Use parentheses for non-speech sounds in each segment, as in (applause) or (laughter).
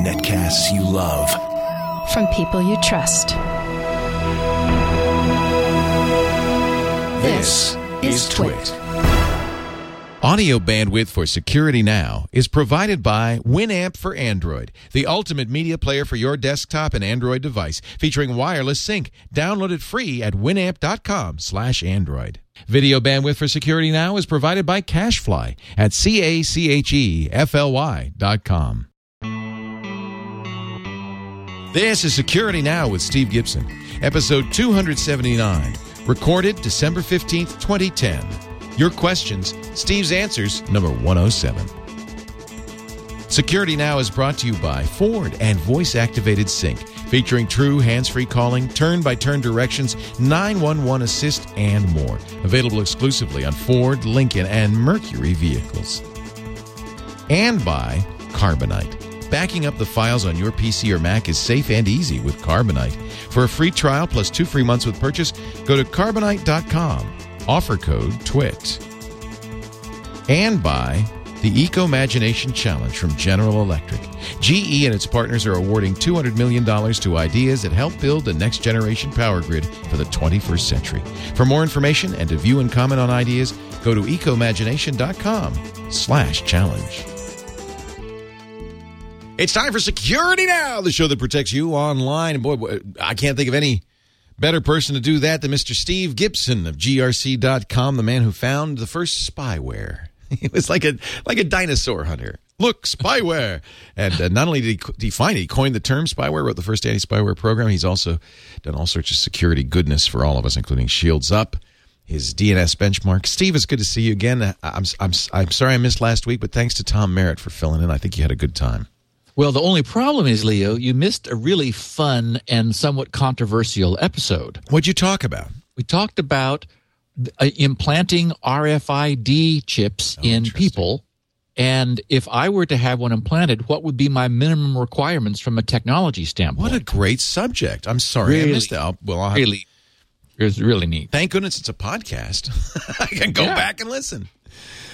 Netcasts you love. From people you trust. This is Twit. Audio bandwidth for Security Now is provided by Winamp for Android, the ultimate media player for your desktop and Android device, featuring wireless sync. Download it free at winamp.com/android. Video bandwidth for Security Now is provided by CacheFly at c a c h e f l y dot com. This is Security Now with Steve Gibson, episode 279, recorded December 15th, 2010. Your questions, Steve's answers, number 107. Security Now is brought to you by Ford and voice activated sync, featuring true hands free calling, turn by turn directions, 911 assist, and more. Available exclusively on Ford, Lincoln, and Mercury vehicles. And by Carbonite. Backing up the files on your PC or Mac is safe and easy with Carbonite. For a free trial plus two free months with purchase, go to carbonite.com. Offer code TWIT. And by the Ecomagination Challenge from General Electric. GE and its partners are awarding $200 million to ideas that help build the next generation power grid for the 21st century. For more information and to view and comment on ideas, go to ecomagination.com slash challenge. It's time for Security Now, the show that protects you online. And boy, I can't think of any better person to do that than Mr. Steve Gibson of grc.com, the man who found the first spyware. (laughs) He was like a like a dinosaur hunter. Look, spyware. and uh, not only did he, find it, he coined the term spyware, wrote the first anti-spyware program. He's also done all sorts of security goodness for all of us, including Shields Up, his DNS benchmark. Steve, it's good to see you again. I'm, I'm, I'm sorry I missed last week, but thanks to Tom Merritt for filling in. I think you had a good time. Well, the only problem is, Leo, you missed a really fun and somewhat controversial episode. What'd you talk about? We talked about uh, implanting RFID chips Oh, in people. And if I were to have one implanted, what would be my minimum requirements from a technology standpoint? What a great subject. I'm sorry I missed that. I'll, well, I'll have, really, It's really neat. thank goodness it's a podcast. (laughs) I can go Yeah. back and listen.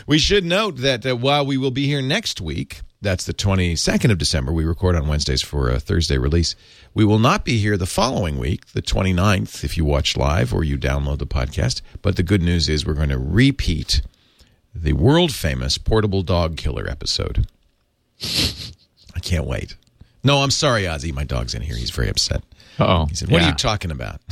We should note that uh, while we will be here next week, that's the 22nd of December. We record on Wednesdays for a Thursday release. We will not be here the following week, the 29th, if you watch live or you download the podcast. But the good news is we're going to repeat the world famous portable dog killer episode. I can't wait. No, I'm sorry, Ozzy. My dog's in here. He's very upset. Oh, He said, What are you talking about? (laughs)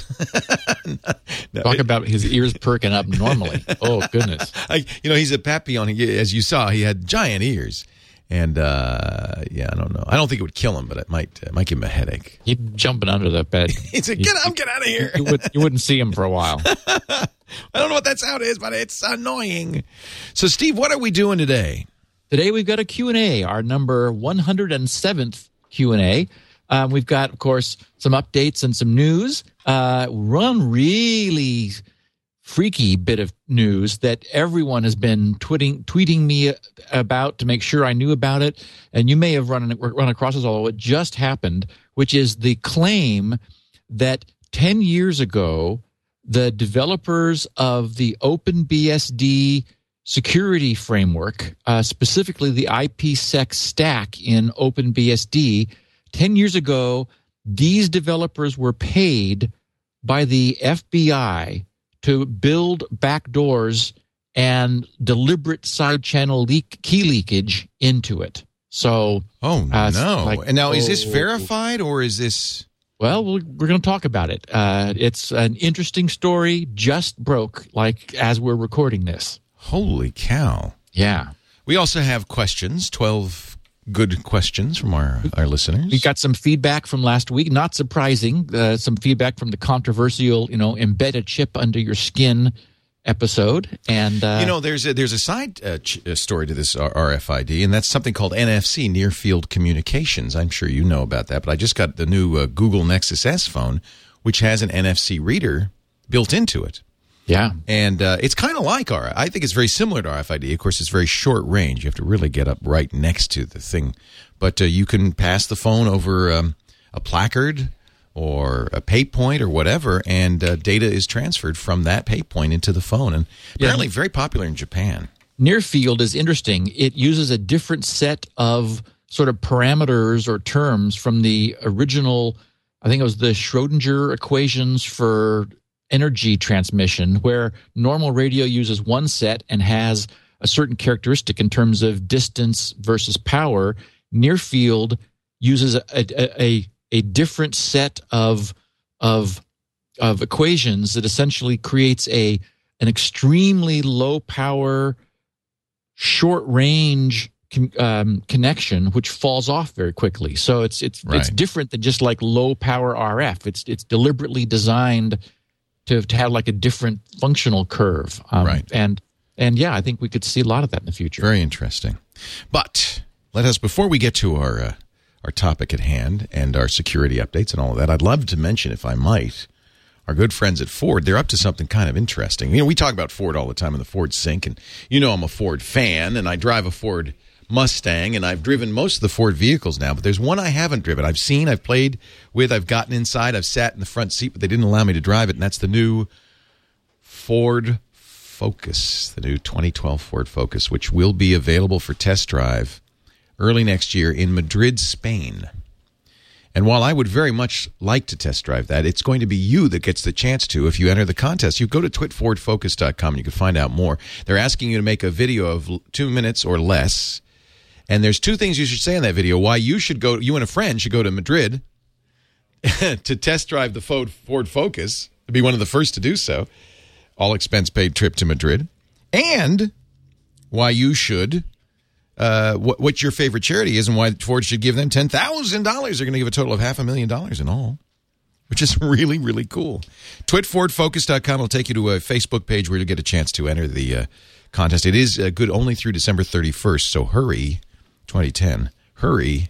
No, Talk it- about his ears (laughs) perking up normally. oh goodness! I, you know, he's a papillon. He, as you saw, he had giant ears, and uh, yeah, I don't know. I don't think it would kill him, but it might uh, might give him a headache. He'd jumping under the bed. (laughs) He said, "Get out, get out of here." You, would, you wouldn't see him for a while. I don't know what that sound is, but it's annoying. So, Steve, what are we doing today? Today we've got a Q&A, our number 107th Q&A. Um, we've got, of course, some updates and some news. Uh, one really freaky bit of news that everyone has been tweeting tweeting me about to make sure I knew about it, and you may have run run across this, although it just happened, which is the claim that 10 years ago the developers of the OpenBSD security framework, uh, specifically the IPsec stack in OpenBSD, 10 years ago, these developers were paid by the FBI to build backdoors and deliberate side channel leak key leakage into it. So, Oh Uh, no! like- and now, is this oh. verified or is this? Well, we're, going to talk about it. Uh, it's an interesting story, just broke, like as we're recording this. Holy cow! Yeah. We also have questions. Twelve good questions from our our listeners. We got some feedback from last week. Not surprising. Uh, some feedback from the controversial, you know, embed a chip under your skin episode. And uh, You know, there's a, there's a side uh, ch- uh, story to this RFID, and that's something called NFC, Near Field Communications. I'm sure you know about that, but I just got the new uh, Google Nexus S phone, which has an NFC reader built into it. yeah, And uh, it's kind of like R. I think it's very similar to RFID. Of course, it's very short range. You have to really get up right next to the thing. But uh, you can pass the phone over um, a placard or a pay point or whatever, and uh, data is transferred from that pay point into the phone. And apparently, very popular in Japan. near field is interesting. It uses a different set of sort of parameters or terms from the original. I think it was the Schrodinger equations for energy transmission, where normal radio uses one set and has a certain characteristic in terms of distance versus power. Near field uses a, a, a, a different set of of of equations that essentially creates a an extremely low power, short range um, connection, which falls off very quickly. So it's it's Right. it's different than just like low power RF. It's it's deliberately designed to to have like a different functional curve. Um, Right. And and yeah, I think we could see a lot of that in the future. Very interesting. But let us, before we get to our uh, our topic at hand and our security updates and all of that, I'd love to mention, if I might, our good friends at Ford. They're up to something kind of interesting. You know, we talk about Ford all the time in the Ford Sync, and you know I'm a Ford fan, and I drive a Ford Mustang, and I've driven most of the Ford vehicles now. But there's one I haven't driven. I've seen, I've played with, I've gotten inside, I've sat in the front seat, but they didn't allow me to drive it, and that's the new Ford Focus, the new 2012 Ford Focus, which will be available for test drive early next year in Madrid, Spain. And while I would very much like to test drive that, it's going to be you that gets the chance to if you enter the contest. You go to twitfordfocus.com and you can find out more. They're asking you to make a video of two minutes or less. And there's two things you should say in that video why you should go, you and a friend should go to Madrid (laughs) to test drive the Ford Ford Focus, to be one of the first to do so all expense paid trip to Madrid, and why you should, uh, what, what your favorite charity is, and why Ford should give them ten thousand dollars. They're going to give a total of half a million dollars in all, which is (laughs) really really cool. TwitFordFocus.com will take you to a Facebook page where you'll get a chance to enter the uh, contest. It is uh, good only through December thirty first, so hurry, 2010, hurry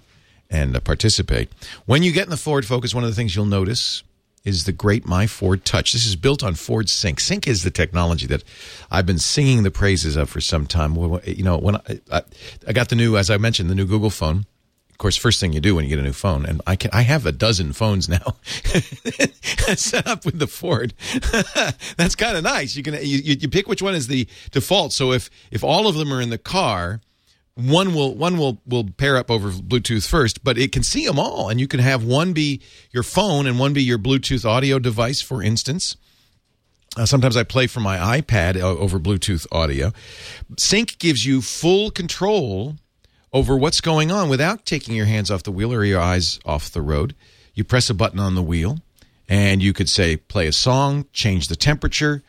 and uh, participate. When you get in the Ford Focus, one of the things you'll notice is the great My Ford Touch. This is built on Ford Sync. Sync is the technology that I've been singing the praises of for some time. You know, when I, I, I got the new, as I mentioned, the new Google phone. Of course, first thing you do when you get a new phone, and I can, I have a dozen phones now (laughs) set up with the Ford. (laughs) That's kind of nice. You can you, you pick which one is the default. So if if all of them are in the car, one will one will will pair up over Bluetooth first, but it can see them all, and you can have one be your phone and one be your Bluetooth audio device, for instance. Uh, sometimes I play from my iPad over Bluetooth audio. Sync gives you full control over what's going on without taking your hands off the wheel or your eyes off the road. You press a button on the wheel, and you could say, play a song, change the temperature,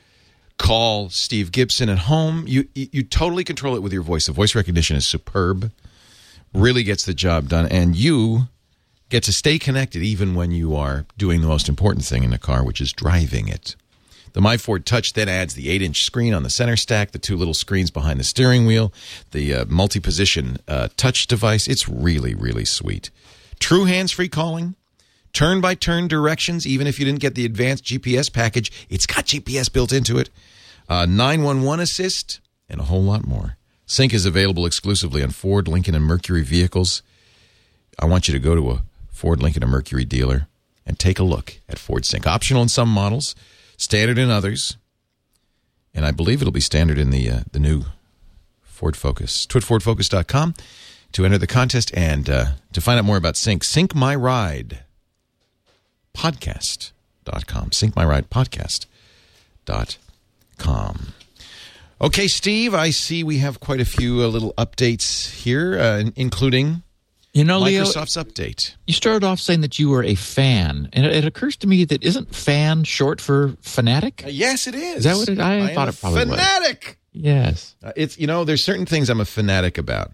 call Steve Gibson at home. You you totally control it with your voice. The voice recognition is superb. Really gets the job done, and you get to stay connected even when you are doing the most important thing in the car, which is driving it. The MyFord Touch then adds the 8 inch screen on the center stack, the two little screens behind the steering wheel, the uh, multi position uh, touch device. It's really, really sweet. True hands free calling, turn by turn directions, even if you didn't get the advanced GPS package, it's got GPS built into it, uh, 911 assist, and a whole lot more. Sync is available exclusively on Ford, Lincoln, and Mercury vehicles. I want you to go to a Ford, Lincoln, and Mercury dealer and take a look at Ford Sync. Optional in some models, standard in others, and I believe it'll be standard in the uh, the new Ford Focus. TwitFordFocus.com to enter the contest and uh, to find out more about Sync. Sync My Ride podcast.com. Sync My Ride podcast.com. Okay, Steve, I see we have quite a few uh, little updates here, uh, including You know, Leo, Microsoft's update. you started off saying that you were a fan, and it, it occurs to me that isn't fan short for fanatic? Uh, yes, it is. Is that what it- I am thought it probably was. fanatic. Yes. Uh, it's you know, there's certain things I'm a fanatic about.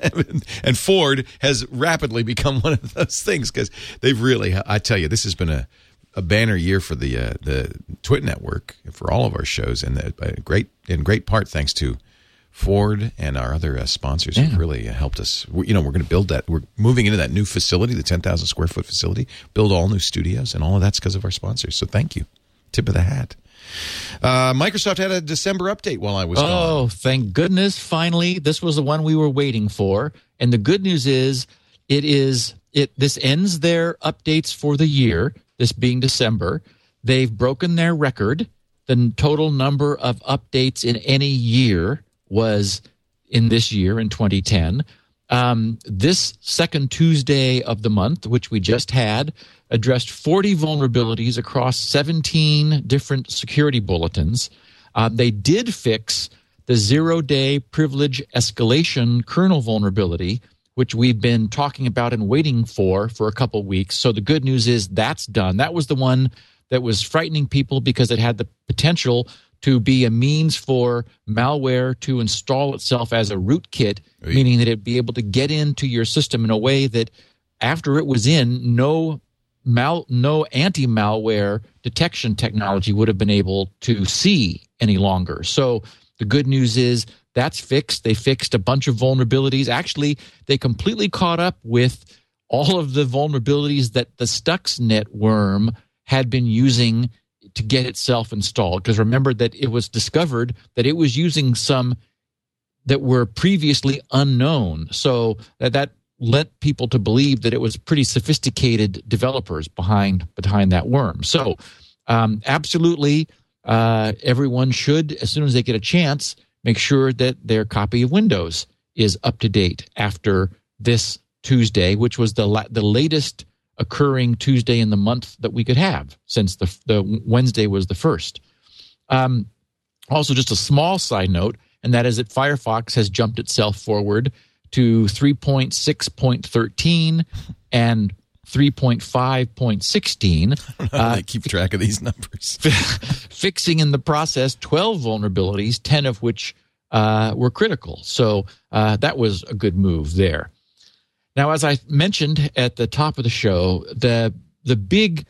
(laughs) and Ford has rapidly become one of those things because they've really. I tell you, this has been a, a banner year for the uh, the Twit network for all of our shows, and the, uh, great in great part thanks to Ford and our other uh, sponsors Yeah. have really uh, helped us. we you know, we're going to build that. We're moving into that new facility, the 10,000 square foot facility, build all new studios, and all of that's because of our sponsors. So thank you. Tip of the hat. Uh, Microsoft had a December update while I was gone. Oh, thank goodness! Finally, this was the one we were waiting for. And the good news is, it is it. This ends their updates for the year. This being December, they've broken their record. The total number of updates in any year was in this year in 2010. Um, this second Tuesday of the month, which we just had, addressed 40 vulnerabilities across 17 different security bulletins. Uh, they did fix the zero day privilege escalation kernel vulnerability, which we've been talking about and waiting for for a couple weeks. So the good news is that's done. That was the one that was frightening people because it had the potential to be a means for malware to install itself as a rootkit, meaning that it'd be able to get into your system in a way that after it was in, no mal no anti-malware detection technology would have been able to see any longer. So the good news is that's fixed. They fixed a bunch of vulnerabilities. Actually, they completely caught up with all of the vulnerabilities that the Stuxnet worm had been using to get itself installed. Because remember that it was discovered that it was using some that were previously unknown. So that, that led people to believe that it was pretty sophisticated developers behind behind that worm. So um, absolutely, uh, everyone should, as soon as they get a chance, make sure that their copy of Windows is up to date after this Tuesday, which was the la- the latest occurring Tuesday in the month that we could have since the, the Wednesday was the first. Um, also, just a small side note, and that is that Firefox has jumped itself forward to 3.6.13 and 3.5.16. (laughs) Uh, they keep track of these numbers. (laughs) fixing in the process 12 vulnerabilities, 10 of which uh, were critical. So uh, that was a good move there. Now, as I mentioned at the top of the show, the the big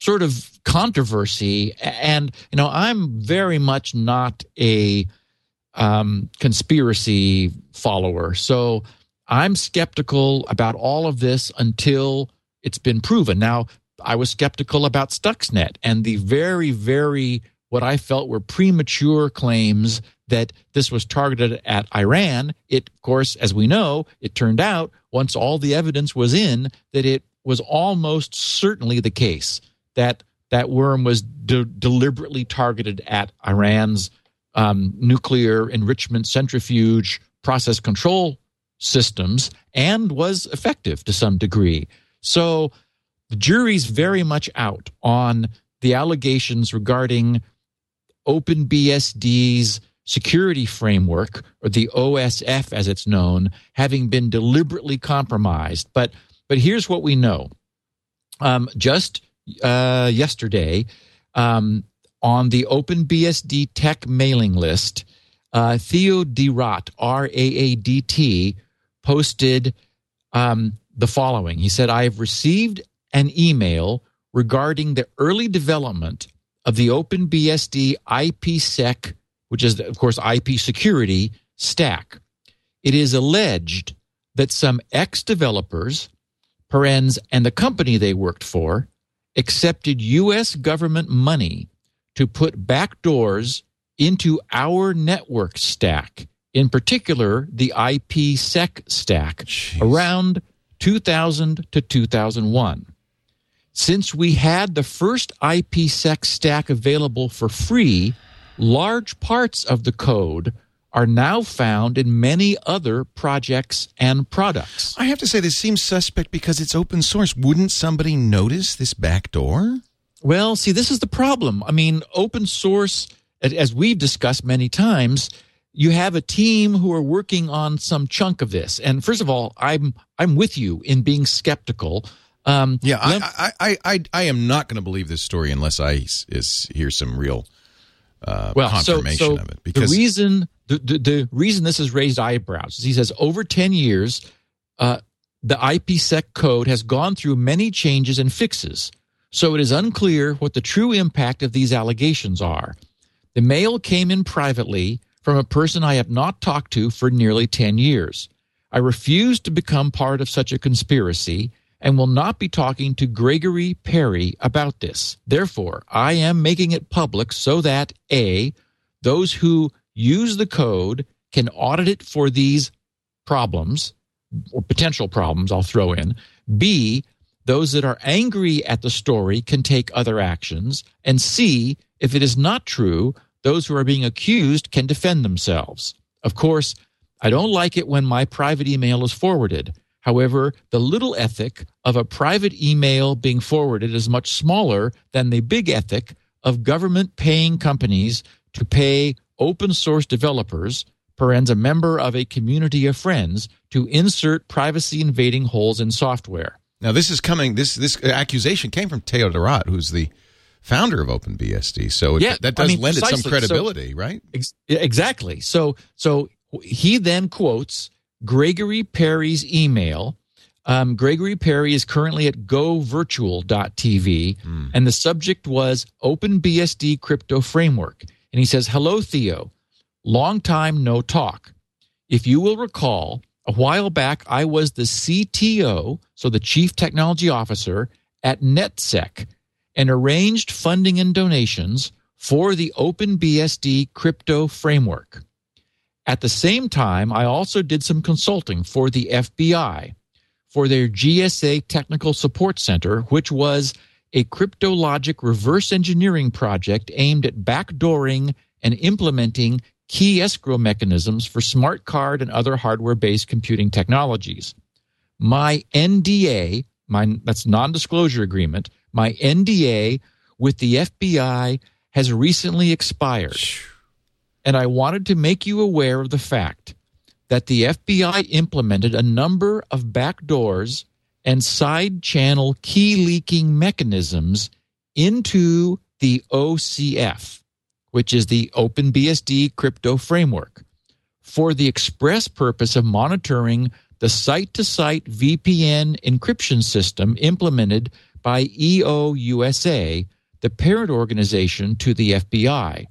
sort of controversy, and you know, I'm very much not a um, conspiracy follower, so I'm skeptical about all of this until it's been proven. Now, I was skeptical about Stuxnet and the very, very what I felt were premature claims that this was targeted at Iran. It, of course, as we know, it turned out once all the evidence was in that it was almost certainly the case that that worm was de- deliberately targeted at Iran's um, nuclear enrichment centrifuge process control systems and was effective to some degree. So the jury's very much out on the allegations regarding OpenBSD's security framework, or the OSF as it's known, having been deliberately compromised. But but here's what we know. Um, just uh, yesterday, um, on the OpenBSD tech mailing list, uh, Theo de Raadt, R A A D T, posted um, the following. He said, I have received an email regarding the early development of the OpenBSD IPsec which is, of course, IP security stack. It is alleged that some ex developers, parens, and the company they worked for accepted U.S. government money to put backdoors into our network stack, in particular the IPsec stack, Jeez. around 2000 to 2001. Since we had the first IPsec stack available for free large parts of the code are now found in many other projects and products. I have to say, this seems suspect because it's open source. Wouldn't somebody notice this backdoor? Well, see, this is the problem. I mean, open source, as we've discussed many times, you have a team who are working on some chunk of this. And first of all, I'm I'm with you in being skeptical. Um, yeah, I, I, I, I, am not going to believe this story unless I is, hear some real uh, well, confirmation so, so of it. Because the reason the, the, the, reason this has raised eyebrows is he says over ten years, uh, the IPsec code has gone through many changes and fixes, so it is unclear what the true impact of these allegations are. The mail came in privately from a person I have not talked to for nearly ten years. I refuse to become part of such a conspiracy and will not be talking to Gregory Perry about this. Therefore, I am making it public so that A, those who use the code can audit it for these problems or potential problems, I'll throw in. B, those that are angry at the story can take other actions. And C, if it is not true, those who are being accused can defend themselves. Of course, I don't like it when my private email is forwarded. However, the little ethic of a private email being forwarded is much smaller than the big ethic of government paying companies to pay open source developers, parens a member of a community of friends, to insert privacy invading holes in software. Now, this is coming. This this accusation came from Theo de Raadt, who's the founder of OpenBSD. So it, Yeah, that I does mean, lend it some precisely. So- credibility, right? Ex- exactly. So so he then quotes Gregory Perry's email. Um, Gregory Perry is currently at govirtual.tv, and the subject was OpenBSD crypto framework. And he says, Hello, Theo. Long time no talk. If you will recall, a while back I was the CTO, so the Chief Technology Officer at NetSec, and arranged funding and donations for the OpenBSD crypto framework. At the same time, I also did some consulting for the FBI for their GSA Technical Support Center, which was a cryptologic reverse engineering project aimed at backdooring and implementing key escrow mechanisms for smart card and other hardware based computing technologies. My NDA, my that's non-disclosure agreement, my NDA with the FBI has recently expired. And I wanted to make you aware of the fact that the FBI implemented a number of backdoors and side channel key leaking mechanisms into the OCF, which is the OpenBSD crypto framework, for the express purpose of monitoring the site to site VPN encryption system implemented by EOUSA, the parent organization to the FBI.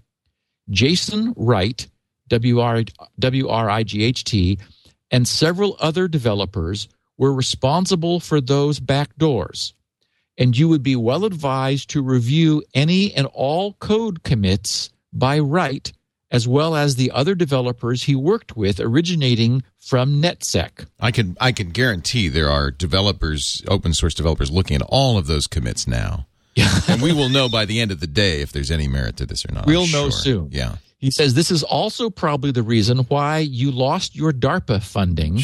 Jason Wright, WRIGHT, and several other developers were responsible for those backdoors. And you would be well advised to review any and all code commits by Wright, as well as the other developers he worked with originating from NetSec. I can I can guarantee there are developers, open source developers, looking at all of those commits now, (laughs) and we will know by the end of the day if there's any merit to this or not. We'll know soon. Yeah. He says this is also probably the reason why you lost your DARPA funding.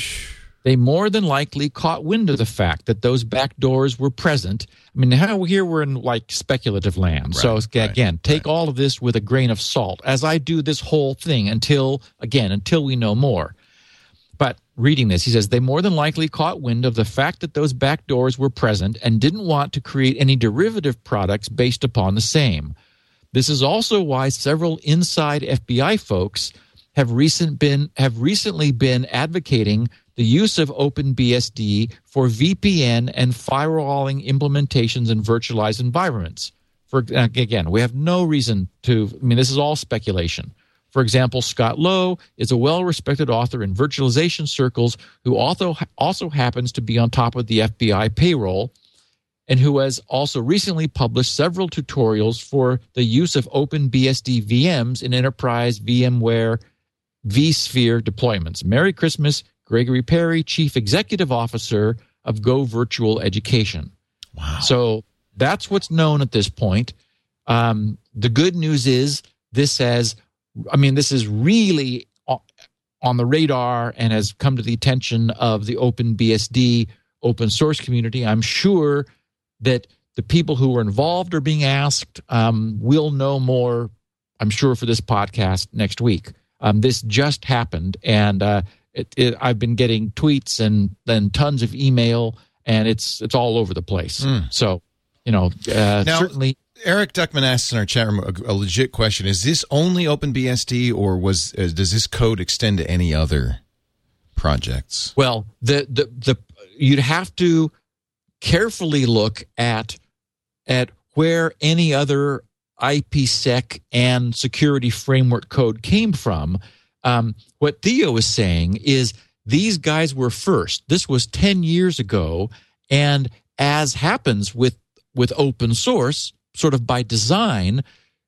They more than likely caught wind of the fact that those back doors were present. I mean, how here we're in like speculative land. so Right, right, again, take all of this with a grain of salt, as I do this whole thing until again until we know more. But reading this, he says they more than likely caught wind of the fact that those back doors were present and didn't want to create any derivative products based upon the same. This is also why several inside FBI folks have recent been have recently been advocating the use of OpenBSD for VPN and firewalling implementations in virtualized environments. For again, we have no reason to. I mean, this is all speculation. For example, Scott Lowe is a well-respected author in virtualization circles who also also happens to be on top of the FBI payroll and who has also recently published several tutorials for the use of OpenBSD VMs in enterprise VMware vSphere deployments. Merry Christmas, Gregory Perry, Chief Executive Officer of Go Virtual Education. Wow. So that's what's known at this point. Um, the good news is this has, I mean, this is really on the radar and has come to the attention of the OpenBSD open source community. I'm sure that the people who were involved are being asked. Um, will know more, I'm sure, for this podcast next week. Um, this just happened, and uh, it, it, I've been getting tweets and then tons of email, and it's it's all over the place. So, you know, uh, Now- certainly. Eric Duckman asks in our chat room a, a legit question: Is this only OpenBSD, or was uh, does this code extend to any other projects? Well, the the the you'd have to carefully look at at where any other IPsec and security framework code came from. Um, what Theo is saying is these guys were first. This was ten years ago, and as happens with with open source, sort of by design,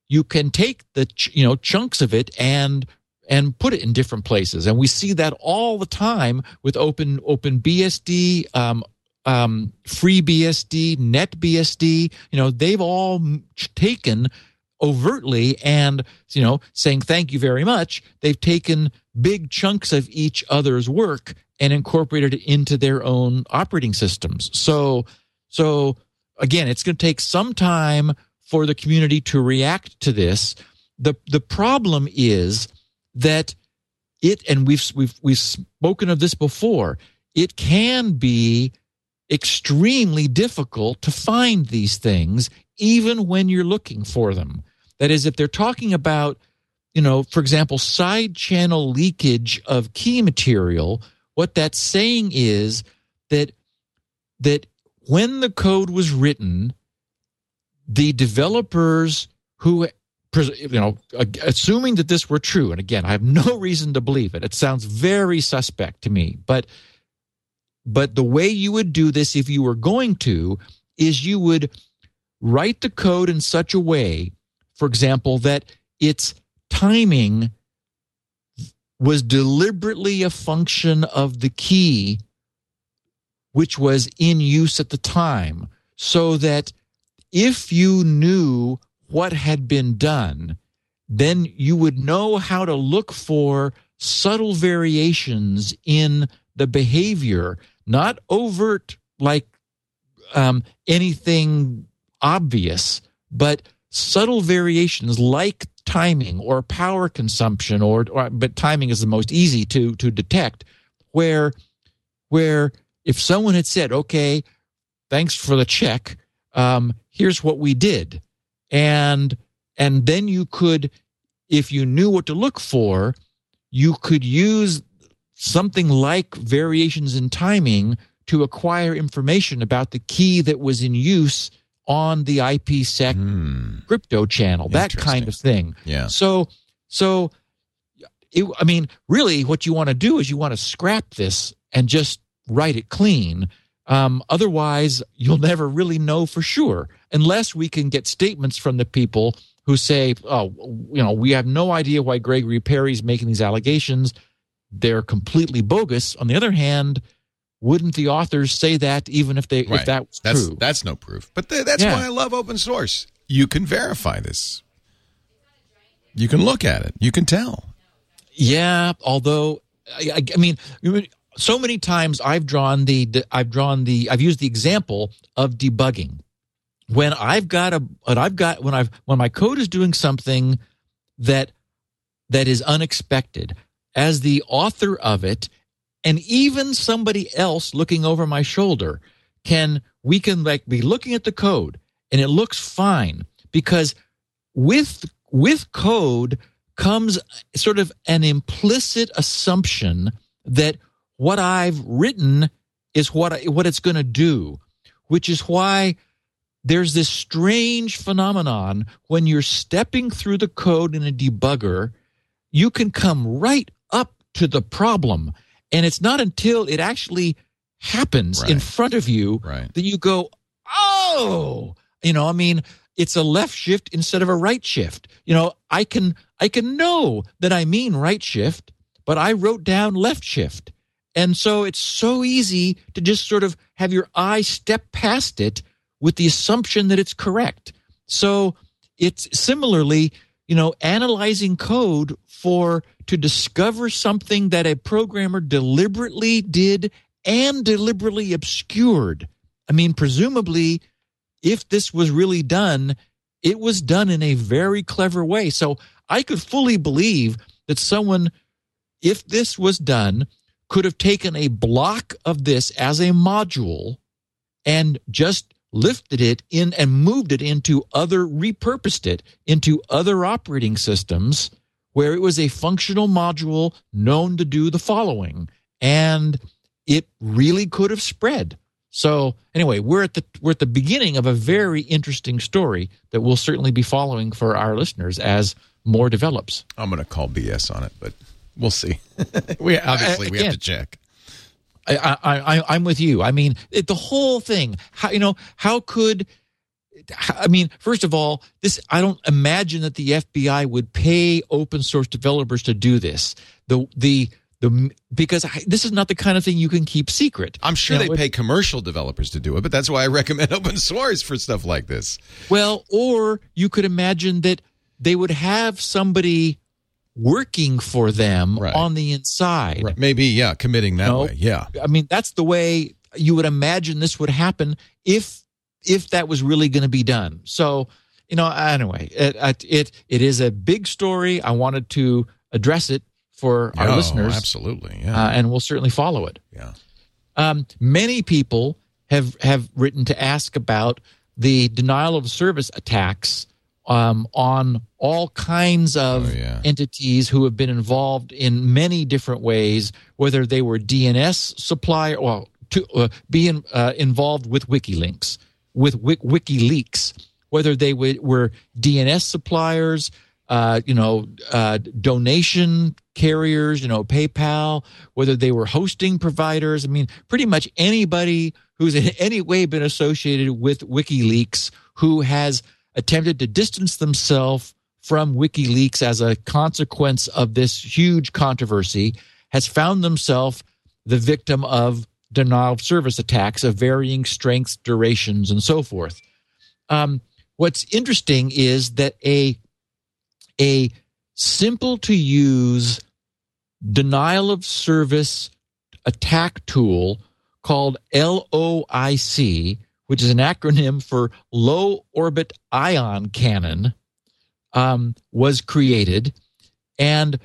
you can take the ch- you know chunks of it and and put it in different places. And we see that all the time with open open BSD, um, um, free BSD, net BSD. You know, they've all taken overtly and you know saying thank you very much they've taken big chunks of each other's work and incorporated it into their own operating systems. So so again it's going to take some time for the community to react to this. The the problem is that it and we've we've we've spoken of this before it can be extremely difficult to find these things even when you're looking for them that is if they're talking about you know for example side channel leakage of key material what that's saying is that that when the code was written the developers who you know assuming that this were true and again i have no (laughs) reason to believe it it sounds very suspect to me but but the way you would do this if you were going to is you would write the code in such a way for example that its timing was deliberately a function of the key which was in use at the time so that if you knew what had been done, then you would know how to look for subtle variations in the behavior, not overt like um, anything obvious, but subtle variations like timing or power consumption or, or but timing is the most easy to to detect where where if someone had said okay thanks for the check um, here's what we did. And and then you could if you knew what to look for you could use something like variations in timing to acquire information about the key that was in use on the IPsec Hmm. crypto channel, that kind of thing. Yeah. So, so, it, I mean, really, what you want to do is you want to scrap this and just write it clean. Um, otherwise, you'll never really know for sure unless we can get statements from the people who say, "Oh, you know, we have no idea why Gregory Perry's making these allegations. They're completely bogus." On the other hand, wouldn't the authors say that even if they Right. if that was that's true? that's no proof. But th- that's Yeah. why I love open source. You can verify this. You can look at it. You can tell. Yeah, although I, I- mean, so many times I've drawn the, the I've drawn the I've used the example of debugging when I've got a when I've got when I've when my code is doing something that that is unexpected as the author of it and even somebody else looking over my shoulder can we can like be looking at the code and it looks fine because with with code comes sort of an implicit assumption that what I've written is what I, what it's going to do, which is why there's this strange phenomenon when you're stepping through the code in a debugger, you can come right up to the problem, and it's not until it actually happens in front of you Right. that you go, oh, you know, I mean, it's a left shift instead of a right shift. You know, I can I can know that I mean right shift, but I wrote down left shift. And so it's so easy to just sort of have your eye step past it with the assumption that it's correct. So it's similarly, you know, analyzing code for to discover something that a programmer deliberately did and deliberately obscured. I mean, presumably, if this was really done, it was done in a very clever way. So I could fully believe that someone, if this was done, could have taken a block of this as a module and just lifted it in and moved it into other, repurposed it into other operating systems where it was a functional module known to do the following. And it really could have spread. So anyway, we're at the we're at the beginning of a very interesting story that we'll certainly be following for our listeners as more develops. I'm going to call BS on it, but we'll see. (laughs) we obviously we have to check. I, I, I I'm with you. I mean, it, the whole thing. How you know? How could? I mean, first of all, this I don't imagine that the FBI would pay open source developers to do this. The the the because I, this is not the kind of thing you can keep secret. I'm sure know, they it- pay commercial developers to do it, but that's why I recommend (laughs) open source for stuff like this. Well, or you could imagine that they would have somebody working for them Right. on the inside. Right. Maybe, yeah, committing that way. Yeah. I mean, that's the way you would imagine this would happen if if that was really going to be done. So, you know, anyway, it it it, is a big story. I wanted to address it for our Oh, listeners, Absolutely. Yeah. uh, and we'll certainly follow it. yeah. Um, many people have have written to ask about the denial of service attacks um, on all kinds of Oh, yeah. entities who have been involved in many different ways, whether they were DNS supplier, well, to uh, being uh, involved with WikiLeaks, with WikiLeaks, whether they were DNS suppliers, uh, you know, uh, donation carriers, you know, PayPal, whether they were hosting providers. I mean, pretty much anybody who's in (laughs) any way been associated with WikiLeaks who has attempted to distance themselves from WikiLeaks as a consequence of this huge controversy has found themselves the victim of denial of service attacks of varying strengths, durations, and so forth. Um, what's interesting is that a a simple to use denial of service attack tool called LOIC, which is an acronym for Low Orbit Ion Cannon, um, was created, and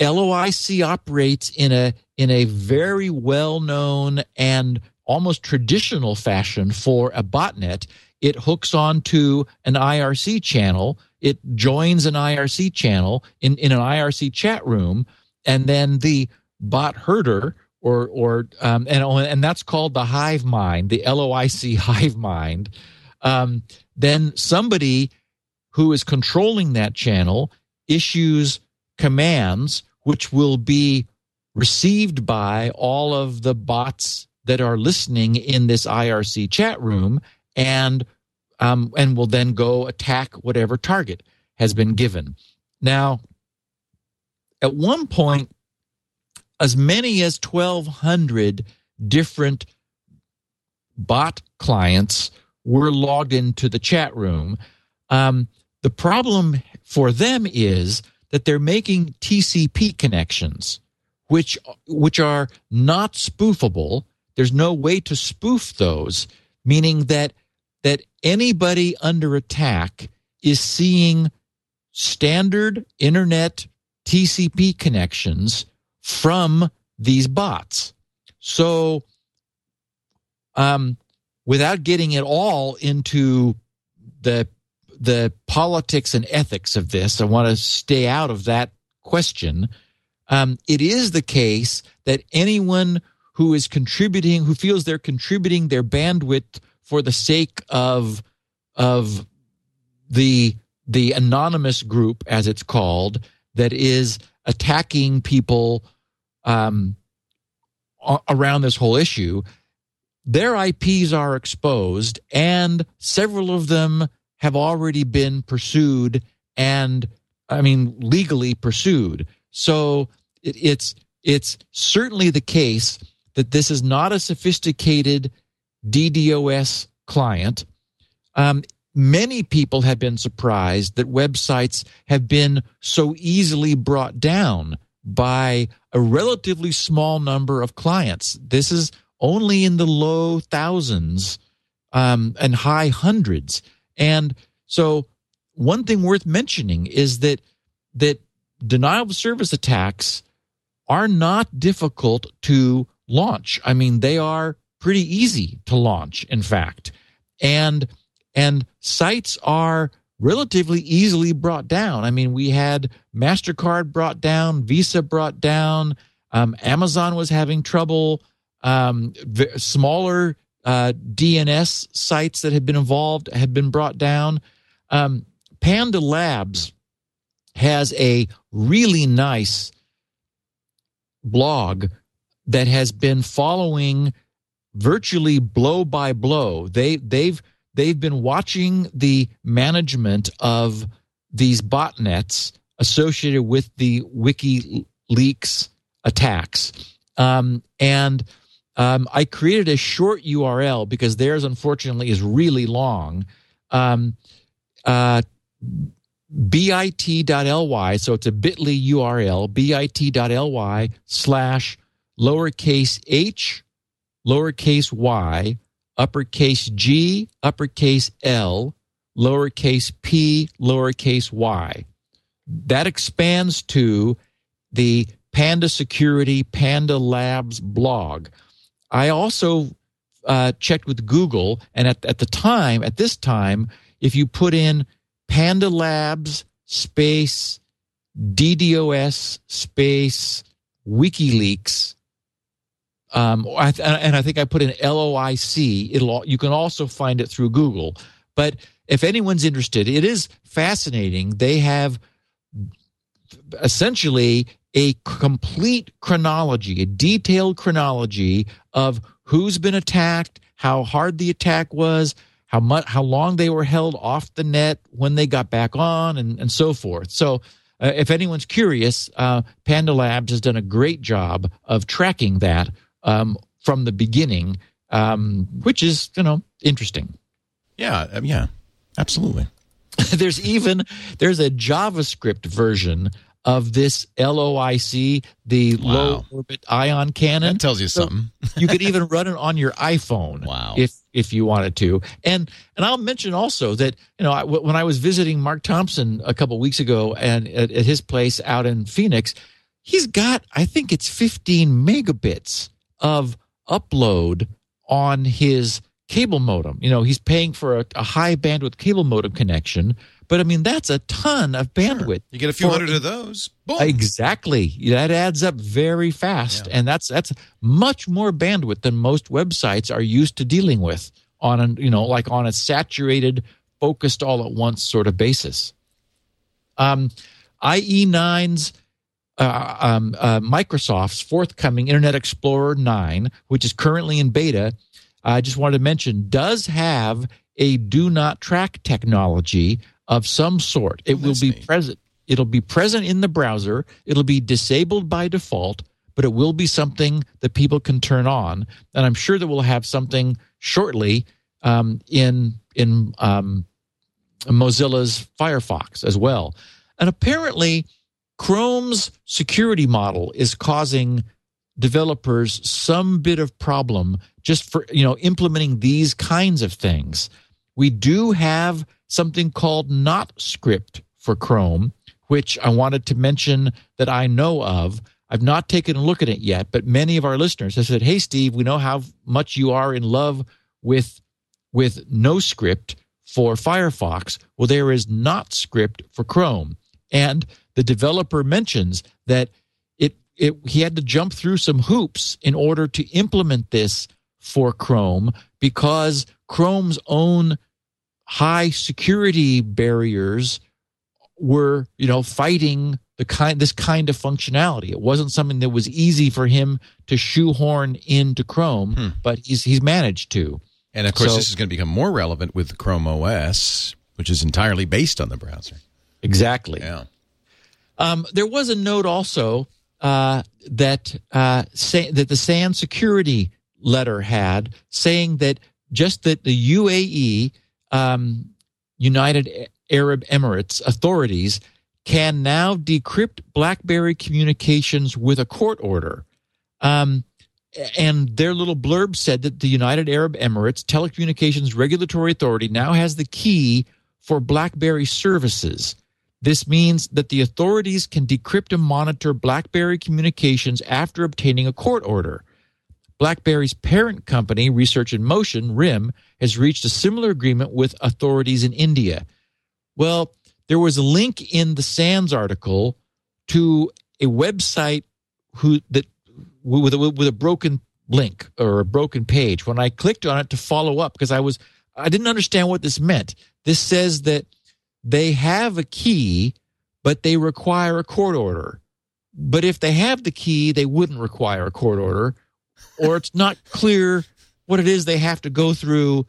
LOIC operates in a in a very well known and almost traditional fashion for a botnet. It hooks onto an IRC channel. It joins an IRC channel in, in an IRC chat room, and then the bot herder or or um, and and that's called the hive mind, the LOIC (laughs) hive mind. Um, then somebody who is controlling that channel issues commands which will be received by all of the bots that are listening in this IRC chat room and um, and will then go attack whatever target has been given. Now, at one point, as many as 1,200 different bot clients were logged into the chat room. Um, the problem for them is that they're making TCP connections, which which are not spoofable. There's no way to spoof those, meaning that that anybody under attack is seeing standard internet TCP connections from these bots. So, um, without getting at all into the the politics and ethics of this, I want to stay out of that question. Um, it is the case that anyone who is contributing, who feels they're contributing their bandwidth for the sake of of the the anonymous group, as it's called, that is attacking people um, around this whole issue, their IPs are exposed, and several of them have already been pursued and, I mean, legally pursued. So it, it's it's certainly the case that this is not a sophisticated DDoS client. Um, many people have been surprised that websites have been so easily brought down by a relatively small number of clients. This is only in the low thousands um, and high hundreds. And so, one thing worth mentioning is that that denial of service attacks are not difficult to launch. I mean, they are pretty easy to launch, in fact. And and sites are relatively easily brought down. I mean, we had MasterCard brought down, Visa brought down, um, Amazon was having trouble, um, v- smaller uh, DNS sites that had been involved had been brought down. Um, Panda Labs has a really nice blog that has been following virtually blow by blow. They they've they've been watching the management of these botnets associated with the WikiLeaks attacks, um, and um, I created a short URL because theirs unfortunately is really long. Um, uh, bit.ly. So it's a bit.ly URL, bit.ly slash lowercase h, lowercase y, uppercase g, uppercase l, lowercase p, lowercase y. That expands to the Panda Security Panda Labs blog. I also uh, checked with Google, and at, at the time, at this time, if you put in Panda Labs space DDoS space WikiLeaks, um, and I think I put in LOIC. It'll you can also find it through Google. But if anyone's interested, it is fascinating. They have essentially a complete chronology, a detailed chronology of who's been attacked, how hard the attack was, how much, how long they were held off the net, when they got back on, and, and so forth. So, uh, if anyone's curious, uh, Panda Labs has done a great job of tracking that um, from the beginning, um, which is you know interesting. Yeah, um, yeah, absolutely. (laughs) there's even there's a JavaScript version of this LOIC, the wow. low orbit ion cannon. That tells you so something. (laughs) you could even run it on your iPhone. Wow. If if you wanted to. And and I'll mention also that you know I, when I was visiting Mark Thompson a couple weeks ago and at, at his place out in Phoenix, he's got I think it's 15 megabits of upload on his cable modem. You know, he's paying for a, a high bandwidth cable modem connection but I mean, that's a ton of bandwidth. Sure. You get a few hundred of those. Boom. Exactly. That adds up very fast. Yeah. And that's that's much more bandwidth than most websites are used to dealing with on a you know, like on a saturated, focused all at once sort of basis. Um IE9's uh, um, uh, Microsoft's forthcoming Internet Explorer 9, which is currently in beta, I just wanted to mention, does have a do not track technology of some sort. It will be present. It'll be present in the browser. It'll be disabled by default, but it will be something that people can turn on. And I'm sure that we'll have something shortly um, in in um, Mozilla's Firefox as well. And apparently, Chrome's security model is causing developers some bit of problem just for you know implementing these kinds of things. We do have something called Not Script for Chrome, which I wanted to mention that I know of. I've not taken a look at it yet, but many of our listeners have said, "Hey, Steve, we know how much you are in love with with NoScript for Firefox. Well, there is not script for Chrome, and the developer mentions that it it he had to jump through some hoops in order to implement this for Chrome because Chrome's own high security barriers were, you know, fighting the kind this kind of functionality. It wasn't something that was easy for him to shoehorn into Chrome, hmm. but he's he's managed to. And of course, so, this is going to become more relevant with Chrome OS, which is entirely based on the browser. Exactly. Yeah. Um, there was a note also uh, that uh, say, that the SANS security letter had saying that just that the UAE um, United Arab Emirates authorities can now decrypt BlackBerry communications with a court order. Um, and their little blurb said that the United Arab Emirates Telecommunications Regulatory Authority now has the key for BlackBerry services. This means that the authorities can decrypt and monitor BlackBerry communications after obtaining a court order. BlackBerry's parent company, Research in Motion, RIM, has reached a similar agreement with authorities in India. Well, there was a link in the SANS article to a website who that with a, with a broken link or a broken page. When I clicked on it to follow up, because I was I didn't understand what this meant. This says that they have a key, but they require a court order. But if they have the key, they wouldn't require a court order or it's not clear what it is they have to go through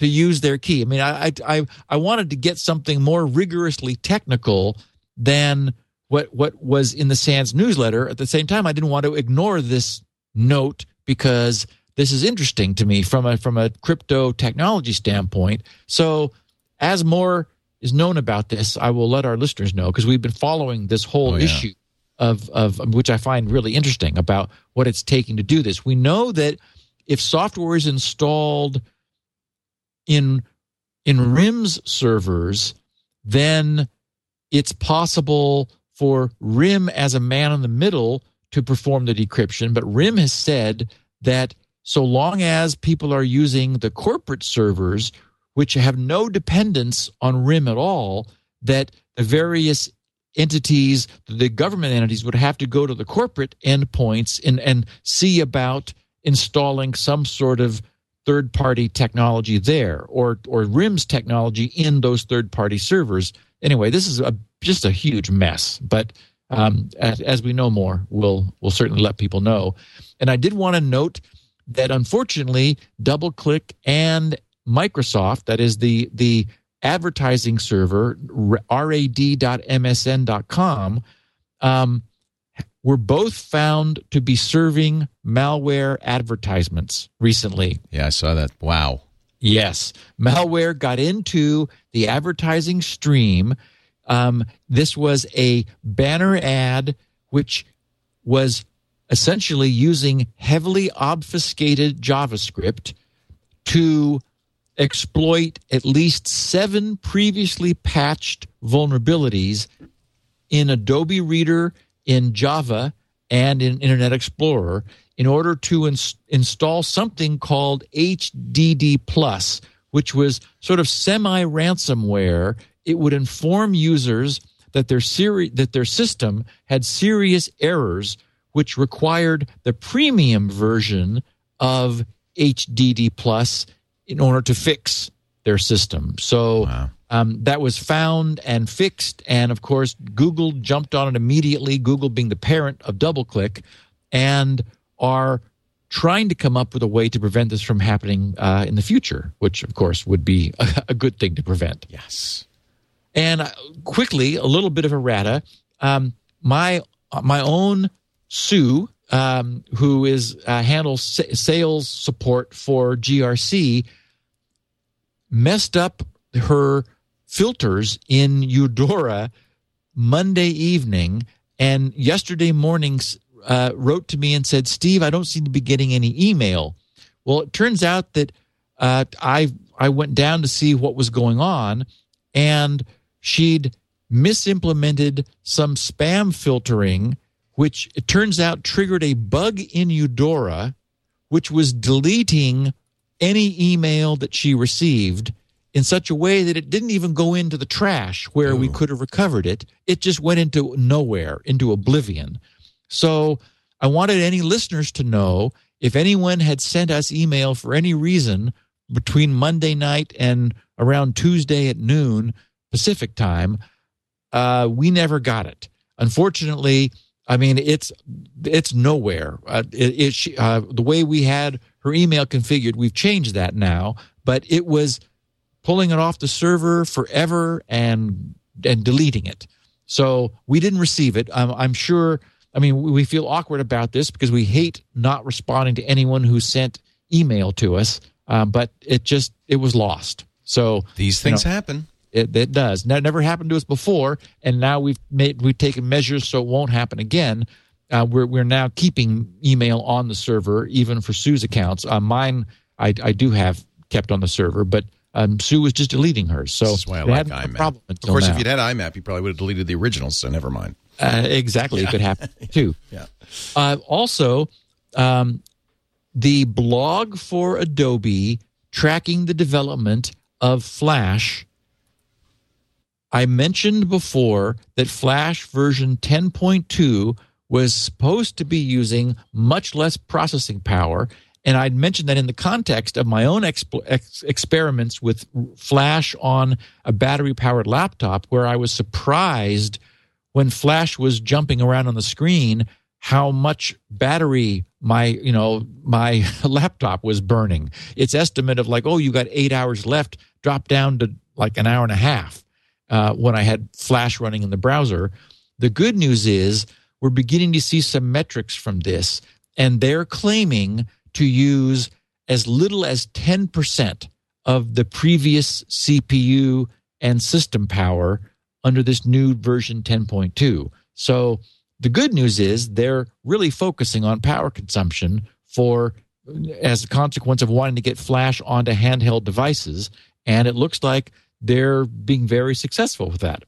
to use their key. I mean, I I I wanted to get something more rigorously technical than what what was in the SANS newsletter. At the same time, I didn't want to ignore this note because this is interesting to me from a from a crypto technology standpoint. So, as more is known about this, I will let our listeners know because we've been following this whole Oh, yeah. issue of, of which I find really interesting about what it's taking to do this. We know that if software is installed in in RIM's servers, then it's possible for RIM as a man in the middle to perform the decryption. But RIM has said that so long as people are using the corporate servers, which have no dependence on RIM at all, that the various entities, the government entities, would have to go to the corporate endpoints and, and see about installing some sort of third party technology there or or RIM's technology in those third party servers. Anyway, this is a just a huge mess. But um, as, as we know more, we'll we'll certainly let people know. And I did want to note that unfortunately, DoubleClick and Microsoft, that is the the advertising server, rad.msn.com, um, were both found to be serving malware advertisements recently. Yeah, I saw that. Wow. Yes, malware got into the advertising stream. Um, this was a banner ad which was essentially using heavily obfuscated JavaScript to exploit at least seven previously patched vulnerabilities in Adobe Reader, in Java, and in Internet Explorer in order to ins- install something called HDD Plus, which was sort of semi ransomware. It would inform users that their seri- that their system had serious errors, which required the premium version of HDD Plus in order to fix their system. So Wow. um, that was found and fixed, and of course, Google jumped on it immediately. Google being the parent of DoubleClick, and are trying to come up with a way to prevent this from happening uh, in the future, which of course would be a, (laughs) a good thing to prevent. Yes. And uh, quickly, a little bit of errata. Um, my my own Sue, um, who is uh, handles sales support for GRC, messed up her filters in Eudora Monday evening, and yesterday morning uh, wrote to me and said, "Steve, I don't seem to be getting any email." Well, it turns out that uh, I I went down to see what was going on, and she'd misimplemented some spam filtering, which it turns out triggered a bug in Eudora, which was deleting any email that she received in such a way that it didn't even go into the trash where we could have recovered it. It just went into nowhere, into oblivion. So I wanted any listeners to know if anyone had sent us email for any reason between Monday night and around Tuesday at noon Pacific time, uh, we never got it. Unfortunately, I mean it's it's nowhere. Uh, it, it she, uh, the way we had her email configured, we've changed that now, but it was pulling it off the server forever and and deleting it. So we didn't receive it. Um, I'm sure. I mean, we feel awkward about this because we hate not responding to anyone who sent email to us. Um, but it just it was lost. So These you things know, happen. It, it does. That never happened to us before, and now we've made we've taken measures so it won't happen again. Uh, we're we're now keeping email on the server, even for Sue's accounts. Uh, mine, I I do have kept on the server, but um, Sue was just deleting hers. So This is why I like hadn't been a IMAP. problem Of course, now. if you'd had IMAP, you probably would have deleted the originals, so never mind. Uh, exactly, it could happen (laughs) too. Yeah. Uh, also, um, the blog for Adobe tracking the development of Flash. I mentioned before that Flash version 10.2 was supposed to be using much less processing power. And I'd mentioned that in the context of my own exp- ex- experiments with Flash on a battery powered laptop, where I was surprised when Flash was jumping around on the screen how much battery my you know my (laughs) laptop was burning. Its estimate of like oh you got eight hours left dropped down to like an hour and a half uh, when I had Flash running in the browser. The good news is we're beginning to see some metrics from this, and they're claiming to use as little as 10% of the previous CPU and system power under this new version 10.2. So the good news is they're really focusing on power consumption for as a consequence of wanting to get flash onto handheld devices and it looks like they're being very successful with that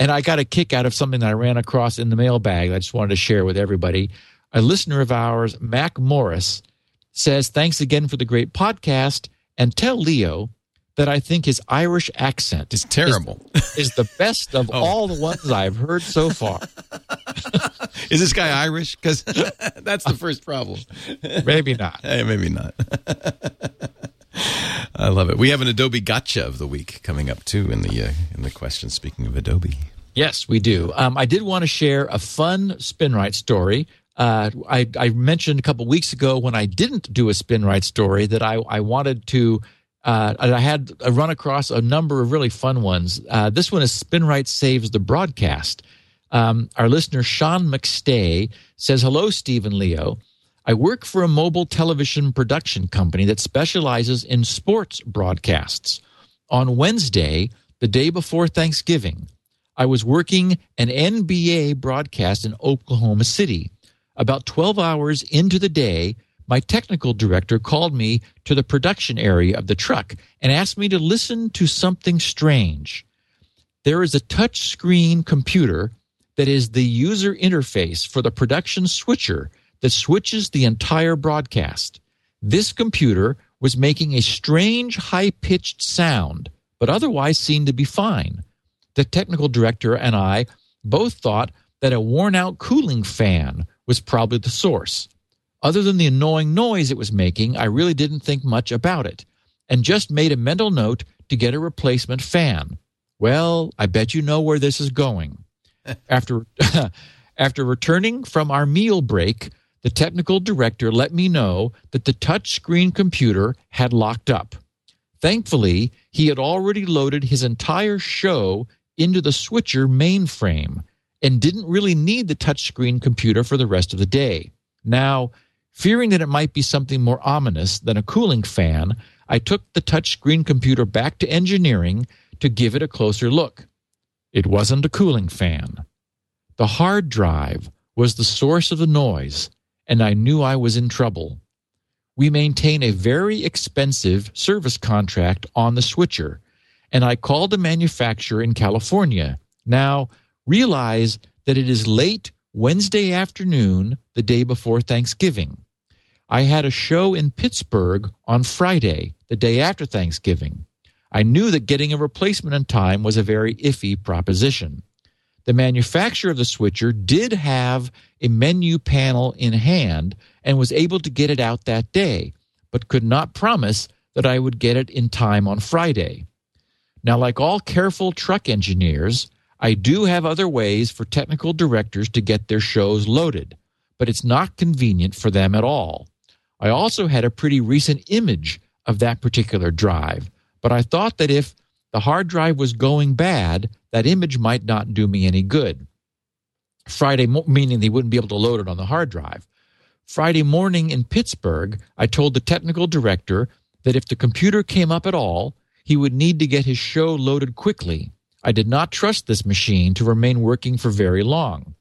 and i got a kick out of something that i ran across in the mailbag i just wanted to share with everybody a listener of ours mac morris says thanks again for the great podcast and tell leo that I think his Irish accent is terrible. Is, is the best of (laughs) oh. all the ones I've heard so far. (laughs) is this guy Irish? Because (laughs) that's the first problem. Maybe not. Hey, maybe not. I love it. We have an Adobe Gotcha of the week coming up too in the uh, in the question. Speaking of Adobe, yes, we do. Um, I did want to share a fun SpinRite story. Uh, I, I mentioned a couple weeks ago when I didn't do a SpinRite story that I, I wanted to uh, I had I run across a number of really fun ones. Uh, this one is SpinRite Saves the Broadcast. Um, our listener, Sean McStay, says, Hello, Stephen Leo. I work for a mobile television production company that specializes in sports broadcasts. On Wednesday, the day before Thanksgiving, I was working an NBA broadcast in Oklahoma City. About 12 hours into the day, my technical director called me to the production area of the truck and asked me to listen to something strange. There is a touch screen computer that is the user interface for the production switcher that switches the entire broadcast. This computer was making a strange high pitched sound, but otherwise seemed to be fine. The technical director and I both thought that a worn out cooling fan was probably the source. Other than the annoying noise it was making, I really didn't think much about it and just made a mental note to get a replacement fan. Well, I bet you know where this is going. (laughs) after, (laughs) after returning from our meal break, the technical director let me know that the touchscreen computer had locked up. Thankfully, he had already loaded his entire show into the switcher mainframe and didn't really need the touchscreen computer for the rest of the day. Now, Fearing that it might be something more ominous than a cooling fan, I took the touchscreen computer back to engineering to give it a closer look. It wasn't a cooling fan. The hard drive was the source of the noise, and I knew I was in trouble. We maintain a very expensive service contract on the switcher, and I called the manufacturer in California. Now, realize that it is late Wednesday afternoon, the day before Thanksgiving. I had a show in Pittsburgh on Friday, the day after Thanksgiving. I knew that getting a replacement in time was a very iffy proposition. The manufacturer of the switcher did have a menu panel in hand and was able to get it out that day, but could not promise that I would get it in time on Friday. Now, like all careful truck engineers, I do have other ways for technical directors to get their shows loaded, but it's not convenient for them at all. I also had a pretty recent image of that particular drive, but I thought that if the hard drive was going bad, that image might not do me any good. Friday, meaning they wouldn't be able to load it on the hard drive. Friday morning in Pittsburgh, I told the technical director that if the computer came up at all, he would need to get his show loaded quickly I did not trust this machine to remain working for very long.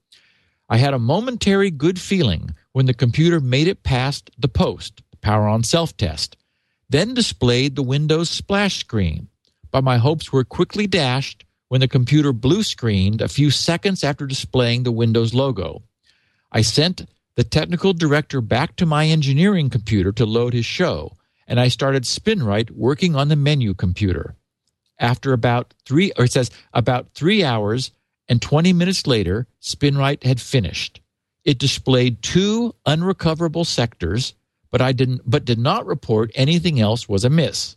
I had a momentary good feeling when the computer made it past the post, the power on self test, then displayed the Windows splash screen. But my hopes were quickly dashed when the computer blue screened a few seconds after displaying the Windows logo. I sent the technical director back to my engineering computer to load his show, and I started SpinRite working on the menu computer. After about three, or it says about three hours and 20 minutes later, SpinRite had finished. It displayed two unrecoverable sectors, but I didn't, but did not report anything else was amiss.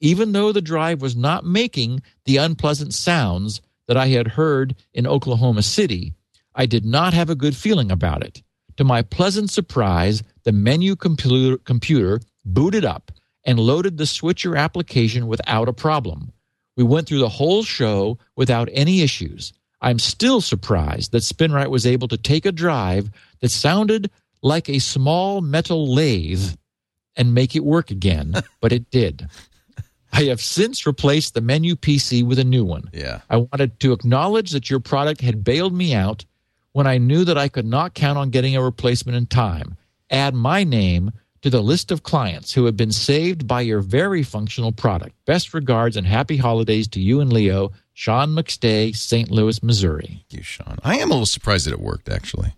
Even though the drive was not making the unpleasant sounds that I had heard in Oklahoma City, I did not have a good feeling about it. To my pleasant surprise, the menu computer, computer booted up and loaded the switcher application without a problem. We went through the whole show without any issues. I'm still surprised that SpinRite was able to take a drive that sounded like a small metal lathe and make it work again, but it did. I have since replaced the menu PC with a new one. Yeah. I wanted to acknowledge that your product had bailed me out when I knew that I could not count on getting a replacement in time. Add my name to the list of clients who have been saved by your very functional product. Best regards and happy holidays to you and Leo. Sean McStay, St. Louis, Missouri. Thank you, Sean. I am a little surprised that it worked actually,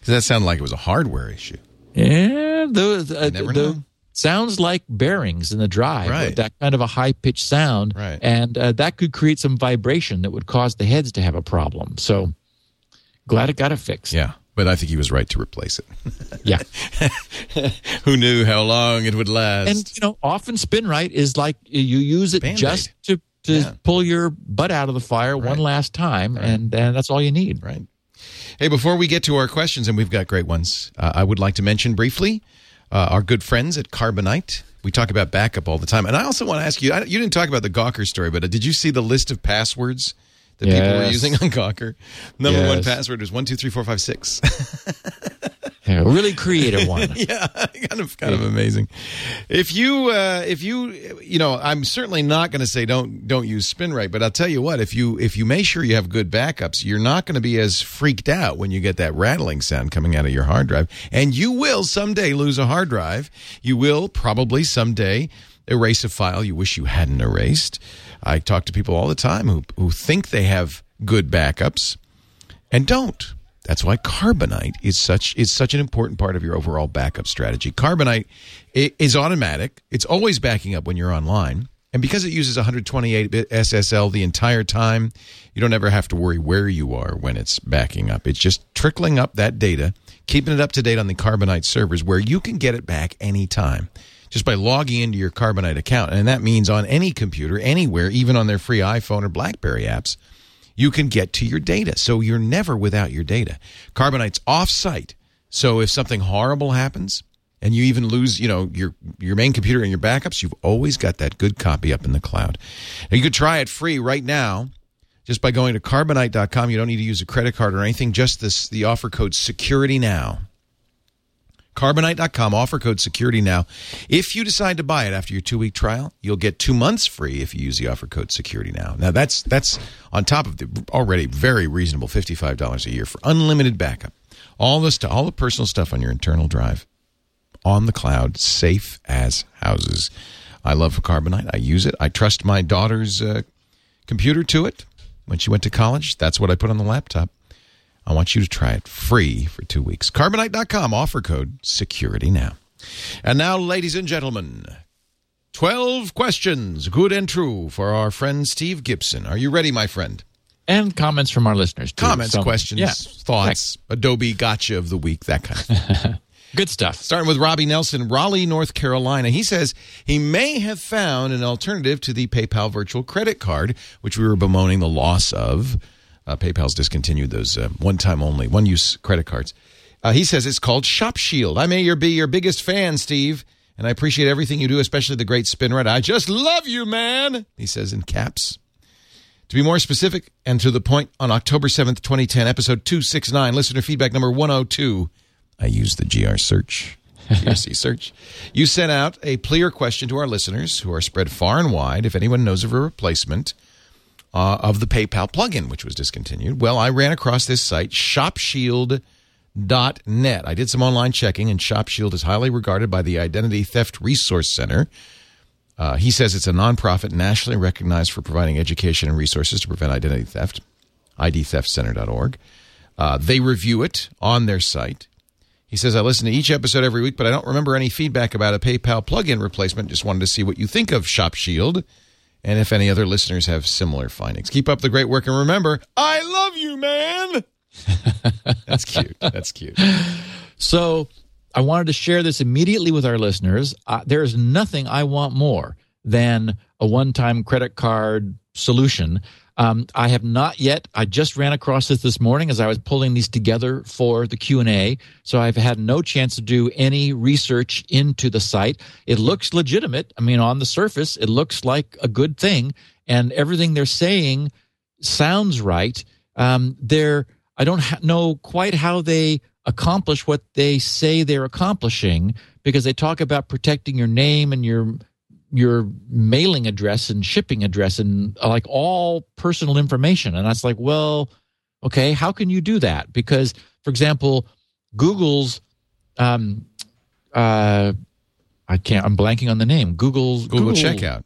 because that sounded like it was a hardware issue. Yeah, those uh, never the, know. Sounds like bearings in the drive. Right. That kind of a high pitched sound, Right. and uh, that could create some vibration that would cause the heads to have a problem. So glad it got it fixed. Yeah, but I think he was right to replace it. (laughs) Yeah. (laughs) Who knew how long it would last? and you know, often SpinRite is like you use it Band-Aid. just to to Yeah. pull your butt out of the fire Right. one last time, and and that's all you need. Right. Hey, before we get to our questions, and we've got great ones, uh, I would like to mention briefly uh, our good friends at Carbonite. We talk about backup all the time. And I also want to ask you you didn't talk about the Gawker story, but did you see the list of passwords that people were Yes. using on Gawker? Number one Yes. password was 123456. (laughs) Yeah, a really creative one. (laughs) yeah, kind of kind of amazing. If you uh, if you you know, I'm certainly not going to say don't don't use SpinRite, but I'll tell you what, if you if you make sure you have good backups, you're not going to be as freaked out when you get that rattling sound coming out of your hard drive, and you will someday lose a hard drive. You will probably someday erase a file you wish you hadn't erased. I talk to people all the time who who think they have good backups and don't. That's why carbonite is such is such an important part of your overall backup strategy. Carbonite is automatic. It's always backing up when you're online. And because it uses 128-bit SSL the entire time, you don't ever have to worry where you are when it's backing up. It's just trickling up that data, keeping it up to date on the Carbonite servers where you can get it back anytime just by logging into your Carbonite account. And that means on any computer, anywhere, even on their free iPhone or Blackberry apps, you can get to your data. So you're never without your data. Carbonite's off-site. So if something horrible happens and you even lose, you know, your your main computer and your backups, you've always got that good copy up in the cloud. And you could try it free right now just by going to carbonite.com. You don't need to use a credit card or anything, just this the offer code security now. Carbonite.com, offer code security now. If you decide to buy it after your two week trial, you'll get two months free if you use the offer code security now. Now that's that's on top of the already very reasonable $55 a year for unlimited backup. All the stuff, all the personal stuff on your internal drive on the cloud, safe as houses. I love Carbonite. I use it. I trust my daughter's uh, computer to it. When she went to college, that's what I put on the laptop. I want you to try it free for two weeks. Carbonite.com, offer code security now. And now, ladies and gentlemen, 12 questions, good and true, for our friend Steve Gibson. Are you ready, my friend? And comments from our listeners. Too. Comments, So, questions, yeah. thoughts, Adobe gotcha of the week, that kind of thing. (laughs) Good stuff. Starting with Robbie Nelson, Raleigh, North Carolina. He says he may have found an alternative to the PayPal virtual credit card, which we were bemoaning the loss of. Uh, PayPal's discontinued those uh, one time only, one use credit cards. Uh, he says it's called ShopShield. I may your- be your biggest fan, Steve, and I appreciate everything you do, especially the great SpinRite. I just love you, man, he says in caps. To be more specific and to the point, on October 7th, 2010, episode 269, listener feedback number 102, I used the GR search, GRC (laughs) search. You sent out a clear question to our listeners who are spread far and wide if anyone knows of a replacement uh, of the PayPal plugin, which was discontinued. Well, I ran across this site, shopshield.net. I did some online checking, and ShopShield is highly regarded by the Identity Theft Resource Center. Uh, he says it's a nonprofit nationally recognized for providing education and resources to prevent identity theft, idtheftcenter.org. Uh, they review it on their site. He says, I listen to each episode every week, but I don't remember any feedback about a PayPal plugin replacement. Just wanted to see what you think of ShopShield and if any other listeners have similar findings. Keep up the great work and remember, I love you, man. (laughs) That's cute. That's cute. So I wanted to share this immediately with our listeners. Uh, there is nothing I want more than a one-time credit card solution. Um, I have not yet. I just ran across this this morning as I was pulling these together for the Q and A. So I've had no chance to do any research into the site. It looks legitimate. I mean, on the surface, it looks like a good thing, and everything they're saying sounds right. Um, they're I don't ha- know quite how they accomplish what they say they're accomplishing because they talk about protecting your name and your your mailing address and shipping address and uh, like all personal information. And I was like, well, okay, how can you do that? Because, for example, Google's, um, uh, I can't, I'm blanking on the name. Google's Google, Google checkout.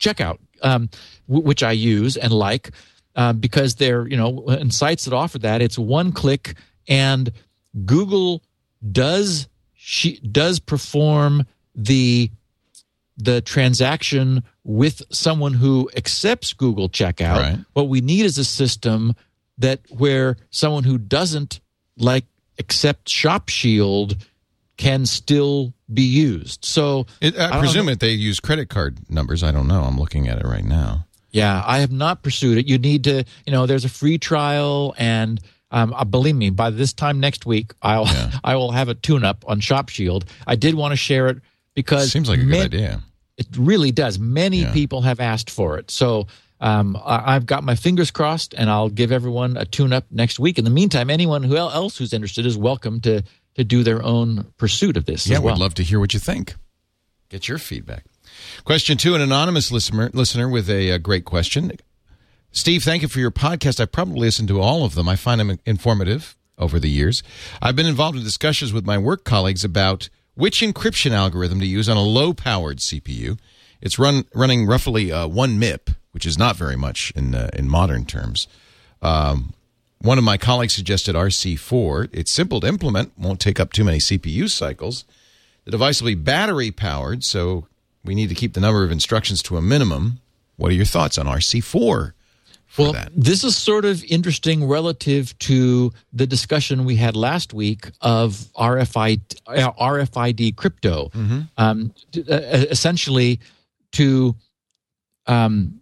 Checkout, um, w- which I use and like, uh, because they're, you know, in sites that offer that, it's one click and Google does she does perform the the transaction with someone who accepts Google checkout. Right. What we need is a system that where someone who doesn't like accept ShopShield can still be used. So it, I, I presume that they use credit card numbers. I don't know. I'm looking at it right now. Yeah, I have not pursued it. You need to, you know, there's a free trial and um, uh, believe me, by this time next week, I'll yeah. (laughs) I will have a tune-up on ShopShield. I did want to share it because seems like a good idea. It really does. Many Yeah. people have asked for it, so um, I, I've got my fingers crossed, and I'll give everyone a tune-up next week. In the meantime, anyone who else who's interested is welcome to to do their own pursuit of this. Yeah, as well. we'd love to hear what you think. Get your feedback. Question two: An anonymous listener listener with a, uh great question. Steve, thank you for your podcast. I probably listened to all of them. I find them informative over the years. I've been involved in discussions with my work colleagues about which encryption algorithm to use on a low-powered CPU. It's run running roughly uh, one MIP, which is not very much in uh, in modern terms. Um, one of my colleagues suggested RC4. It's simple to implement, won't take up too many CPU cycles. The device will be battery powered, so we need to keep the number of instructions to a minimum. What are your thoughts on RC4? Well, that? this is sort of interesting relative to the discussion we had last week of RFID, uh, RFID crypto. Um, t- uh, essentially, to um,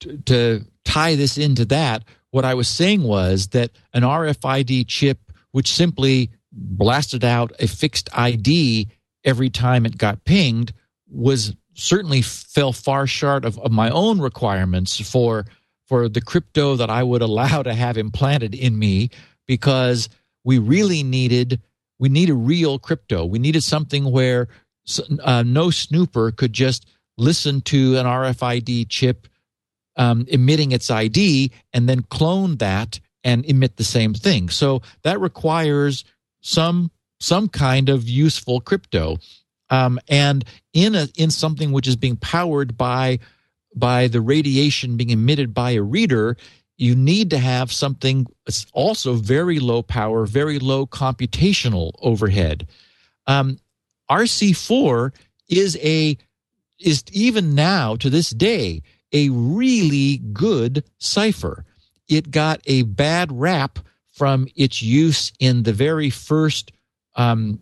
t- to tie this into that, what I was saying was that an RFID chip, which simply blasted out a fixed ID every time it got pinged, was certainly fell far short of, of my own requirements for for the crypto that I would allow to have implanted in me because we really needed we need a real crypto. We needed something where uh, no snooper could just listen to an RFID chip um, emitting its ID and then clone that and emit the same thing. So that requires some some kind of useful crypto, um, and in a in something which is being powered by by the radiation being emitted by a reader, you need to have something that's also very low power, very low computational overhead. Um, RC4 is a is even now to this day a really good cipher. It got a bad rap from its use in the very first um,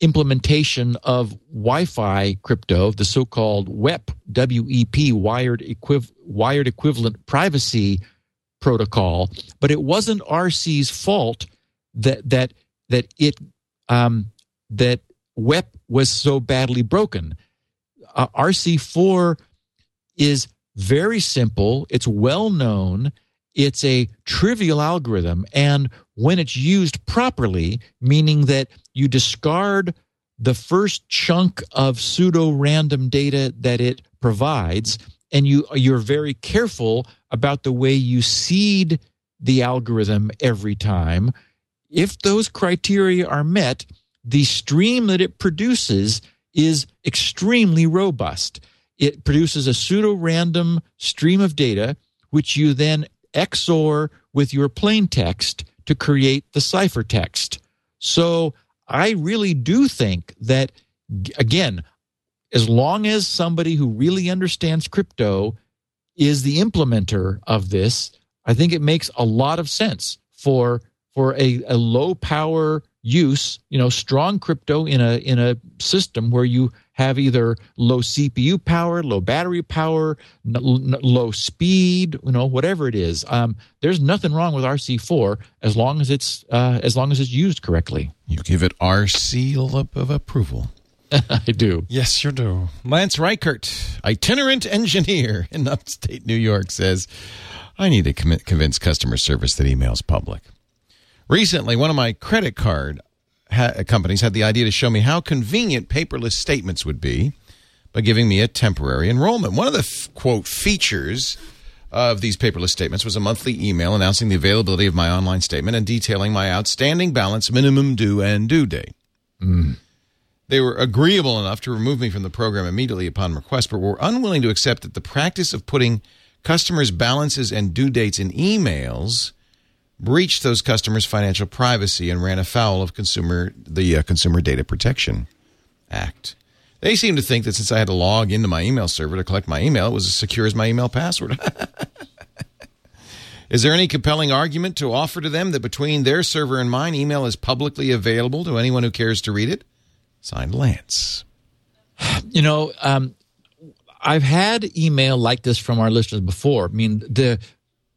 implementation of Wi-Fi crypto, the so-called WEP (WEP) wired equiv- wired equivalent privacy protocol. But it wasn't RC's fault that that that it um, that WEP was so badly broken. Uh, RC4 is very simple. It's well known. It's a trivial algorithm. And when it's used properly, meaning that you discard the first chunk of pseudo random data that it provides, and you, you're very careful about the way you seed the algorithm every time. If those criteria are met, the stream that it produces is extremely robust. It produces a pseudo random stream of data, which you then XOR with your plain text to create the ciphertext. So I really do think that, again, as long as somebody who really understands crypto is the implementer of this, I think it makes a lot of sense for for a, a low power use, you know, strong crypto in a in a system where you have either low CPU power, low battery power, n- n- low speed, you know, whatever it is. Um, there's nothing wrong with RC4 as long as it's uh, as long as it's used correctly. You give it our seal of, of approval. (laughs) I do. Yes, you do. Lance Reichert, itinerant engineer in upstate New York, says, I need to commit, convince customer service that email's public. Recently, one of my credit card ha- companies had the idea to show me how convenient paperless statements would be, by giving me a temporary enrollment. One of the f- quote features of these paperless statements was a monthly email announcing the availability of my online statement and detailing my outstanding balance, minimum due, and due date. Mm. They were agreeable enough to remove me from the program immediately upon request, but were unwilling to accept that the practice of putting customers' balances and due dates in emails breached those customers' financial privacy and ran afoul of consumer the uh, Consumer Data Protection Act. They seem to think that since I had to log into my email server to collect my email, it was as secure as my email password. (laughs) is there any compelling argument to offer to them that between their server and mine, email is publicly available to anyone who cares to read it? Signed, Lance. (sighs) You know, um, I've had email like this from our listeners before. I mean, the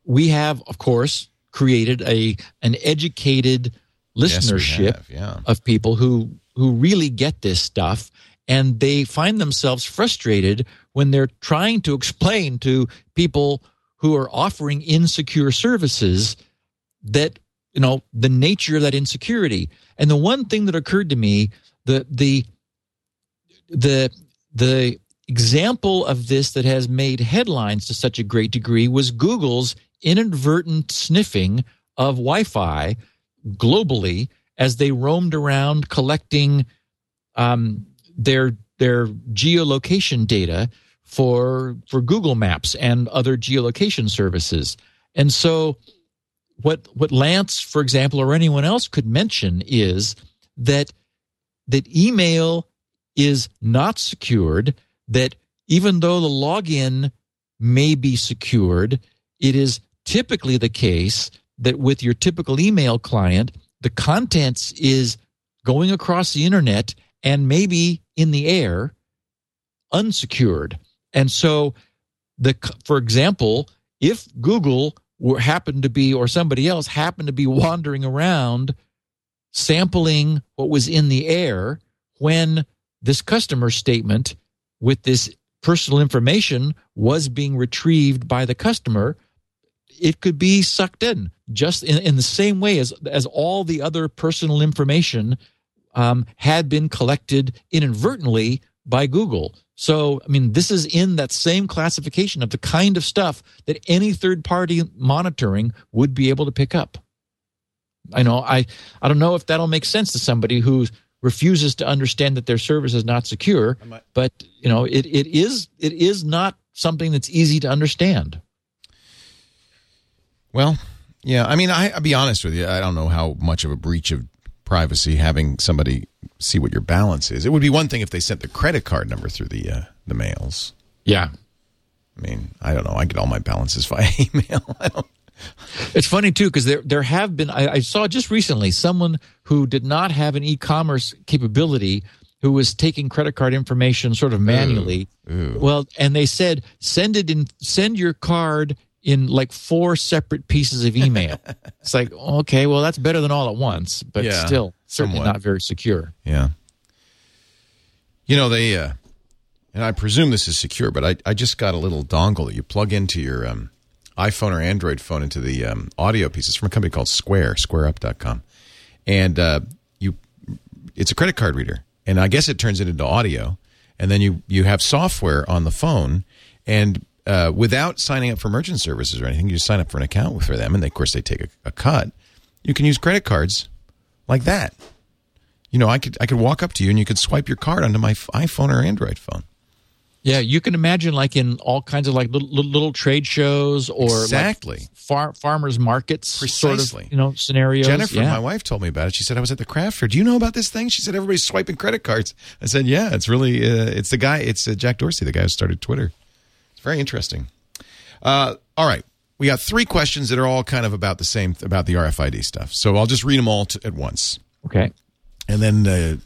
we have, of course, created a an educated Yes, listenership have, yeah. of people who who really get this stuff and they find themselves frustrated when they're trying to explain to people who are offering insecure services that you know the nature of that insecurity and the one thing that occurred to me the the the the example of this that has made headlines to such a great degree was Google's inadvertent sniffing of Wi-Fi globally as they roamed around collecting um, their their geolocation data for for Google Maps and other geolocation services. And so what what Lance, for example, or anyone else could mention is that that email is not secured, that even though the login may be secured, it is typically the case that with your typical email client, the contents is going across the internet and maybe in the air unsecured. And so the for example, if Google were happened to be or somebody else happened to be wandering around sampling what was in the air when this customer statement with this personal information was being retrieved by the customer it could be sucked in just in, in the same way as as all the other personal information um, had been collected inadvertently by Google. So, I mean, this is in that same classification of the kind of stuff that any third party monitoring would be able to pick up. I know I I don't know if that'll make sense to somebody who refuses to understand that their service is not secure, but you know, it, it is it is not something that's easy to understand. Well, yeah. I mean, I, I'll be honest with you. I don't know how much of a breach of privacy having somebody see what your balance is. It would be one thing if they sent the credit card number through the uh, the mails. Yeah. I mean, I don't know. I get all my balances (laughs) via email. I don't. It's funny too because there there have been I, I saw just recently someone who did not have an e-commerce capability who was taking credit card information sort of manually. Well, and they said send it in send your card in like four separate pieces of email. (laughs) it's like okay, well that's better than all at once, but Yeah, still certainly somewhat. not very secure. Yeah. You know they, uh, and I presume this is secure, but I I just got a little dongle that you plug into your um, iPhone or Android phone into the um, audio It's from a company called Square, SquareUp.com, and uh, you it's a credit card reader, and I guess it turns it into audio, and then you you have software on the phone, and uh, without signing up for merchant services or anything, you just sign up for an account for them, and they, of course they take a, a cut. You can use credit cards like that. You know, I could I could walk up to you and you could swipe your card onto my iPhone or Android phone. Yeah, you can imagine like in all kinds of like little, little, trade shows or like Exactly. far, farmers markets sort Precisely. of you know scenarios. Jennifer, yeah. my wife, told me about it. She said I was at the craft fair. Do you know about this thing? She said everybody's swiping credit cards. I said, yeah, it's really uh, it's the guy. It's uh, Jack Dorsey, the guy who started Twitter. Very interesting. Uh, all right, we got three questions that are all kind of about the same about the RFID stuff. So I'll just read them all t- at once. Okay. and then uh,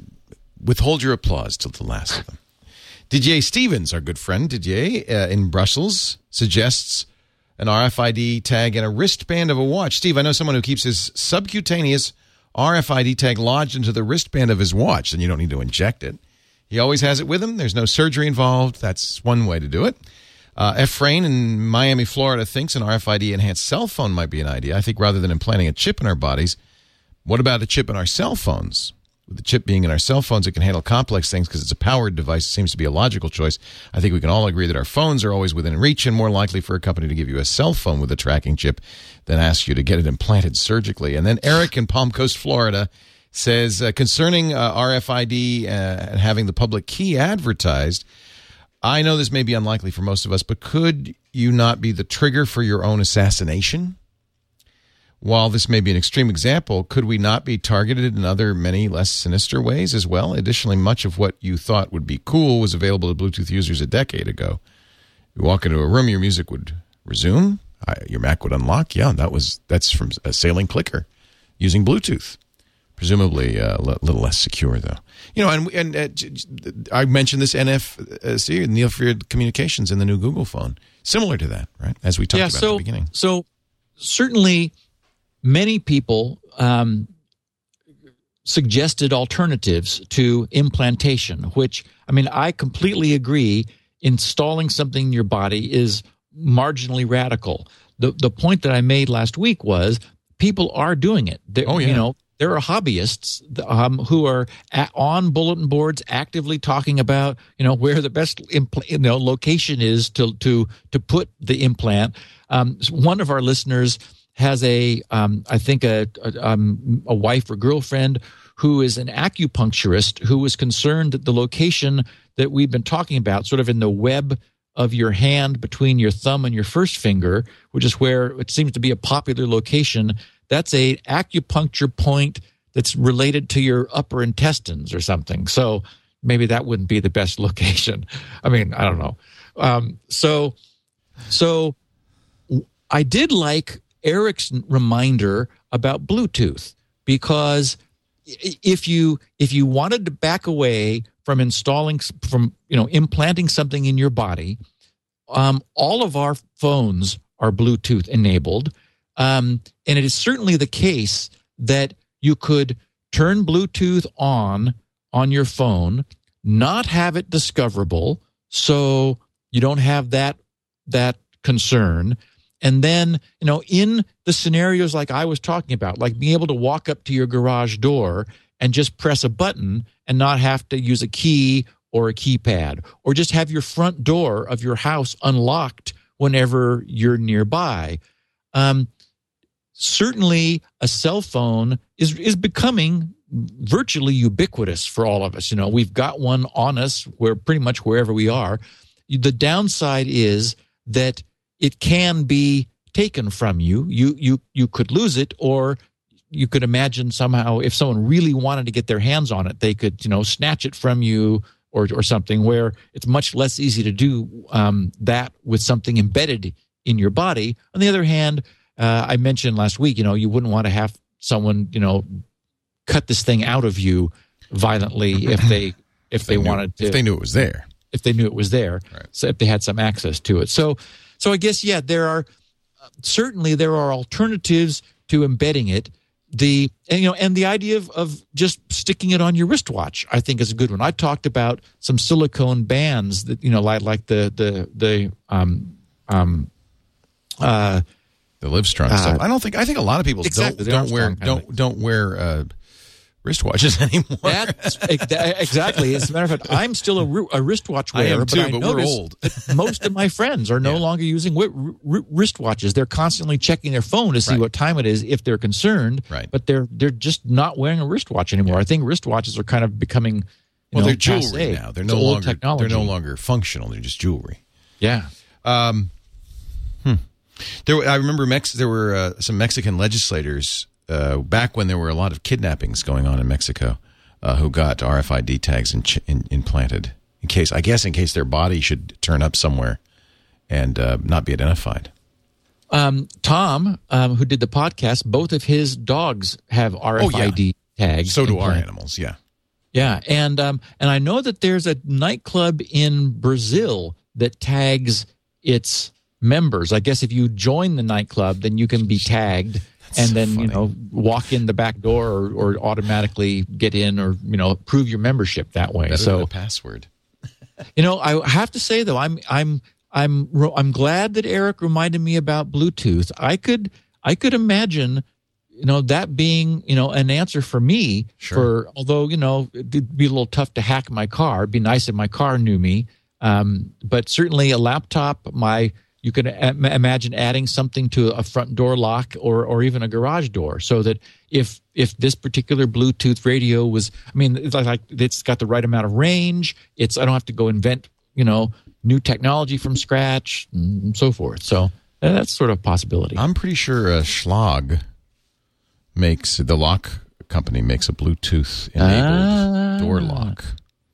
withhold your applause till the last of them. (laughs) Didier Stevens, our good friend Didier uh, in Brussels, suggests an RFID tag and a wristband of a watch. Steve, I know someone who keeps his subcutaneous RFID tag lodged into the wristband of his watch, and you don't need to inject it. He always has it with him. There's no surgery involved. That's one way to do it. Uh, Efrain in Miami, Florida thinks an RFID enhanced cell phone might be an idea. I think rather than implanting a chip in our bodies, what about a chip in our cell phones? With the chip being in our cell phones, it can handle complex things because it's a powered device. It seems to be a logical choice. I think we can all agree that our phones are always within reach and more likely for a company to give you a cell phone with a tracking chip than ask you to get it implanted surgically. And then Eric in Palm Coast, Florida says uh, concerning uh, RFID uh, and having the public key advertised, I know this may be unlikely for most of us, but could you not be the trigger for your own assassination? While this may be an extreme example, could we not be targeted in other many less sinister ways as well? Additionally, much of what you thought would be cool was available to Bluetooth users a decade ago. You walk into a room, your music would resume, your Mac would unlock. Yeah, that was that's from a Salling Clicker using Bluetooth. Presumably uh, a little less secure, though. You know, and and uh, I mentioned this NFC, near field communications, in the new Google phone, similar to that, right? As we talked yeah, about so, at the beginning. So certainly many people um, suggested alternatives to implantation, which, I mean, I completely agree. Installing something in your body is marginally radical. The, the point that I made last week was people are doing it. They're, oh, yeah. You know, there are hobbyists um, who are at, on bulletin boards actively talking about you know where the best impl- you know location is to to to put the implant. Um, one of our listeners has a, um, I think a, a, um, a wife or girlfriend who is an acupuncturist who was concerned that the location that we've been talking about, sort of in the web of your hand between your thumb and your first finger, which is where it seems to be a popular location, that's a acupuncture point that's related to your upper intestines or something. So maybe that wouldn't be the best (laughs) location. I mean, I don't know. Um, so, so I did like Eric's reminder about Bluetooth because if you if you wanted to back away from installing from you know implanting something in your body, um, all of our phones are Bluetooth enabled, um, and it is certainly the case that you could turn Bluetooth on on your phone, not have it discoverable, so you don't have that that concern and then, you know, in the scenarios like I was talking about, like being able to walk up to your garage door and just press a button and not have to use a key or a keypad, or just have your front door of your house unlocked whenever you're nearby. Um, certainly, a cell phone is is becoming virtually ubiquitous for all of us. You know, we've got one on us where pretty much wherever we are. The downside is that it can be taken from you. You you you could lose it, or you could imagine somehow if someone really wanted to get their hands on it, they could you know snatch it from you or or something. Where it's much less easy to do um, that with something embedded in your body. On the other hand, uh, I mentioned last week, you know, you wouldn't want to have someone you know cut this thing out of you violently if they (laughs) if, if they, they knew, wanted to if they knew it was there if they knew it was there right. so if they had some access to it so so I guess yeah, there are certainly there are alternatives to embedding it. The and, you know and the idea of, of just sticking it on your wristwatch I think is a good one. I talked about some silicone bands that you know like like the the the um um uh the Livestrong uh, stuff. I don't think I think a lot of people exactly, don't don't wear don't don't wear uh, wristwatches (laughs) anymore. That's, exactly. As a matter of fact, I'm still a, a wristwatch wearer. I am too, but, but we're old. most of my friends are no yeah. longer using wristwatches. They're constantly checking their phone to see right. what time it is if they're concerned. Right. But they're they're just not wearing a wristwatch anymore. Yeah. I think wristwatches are kind of becoming. well, know, they're jewelry passe. now. They're no longer technology. they're no longer functional. They're just jewelry. Yeah. Um. There, I remember Mex- there were uh, some Mexican legislators uh, back when there were a lot of kidnappings going on in Mexico uh, who got RFID tags in, in, implanted in case, I guess, in case their body should turn up somewhere and uh, not be identified. Um, Tom, um, who did the podcast, both of his dogs have RFID oh, yeah. tags. So do our animals. Yeah. Yeah, and um, and I know that there's a nightclub in Brazil that tags its members. I guess if you join the nightclub, then you can be tagged and then so you know walk in the back door or, or, automatically get in or you know prove your membership that way. Better so password. you know, I have to say though, I'm I'm I'm I'm glad that Eric reminded me about Bluetooth. I could I could imagine you know that being you know an answer for me Sure. for although you know it'd be a little tough to hack my car it'd be nice if my car knew me um, but certainly a laptop my you can imagine adding something to a front door lock or or even a garage door so that if if this particular bluetooth radio was i mean it's like it's got the right amount of range it's i don't have to go invent you know new technology from scratch and so forth so uh, that's sort of a possibility I'm pretty sure uh, Schlage makes the lock company makes a Bluetooth enabled Ah. door lock.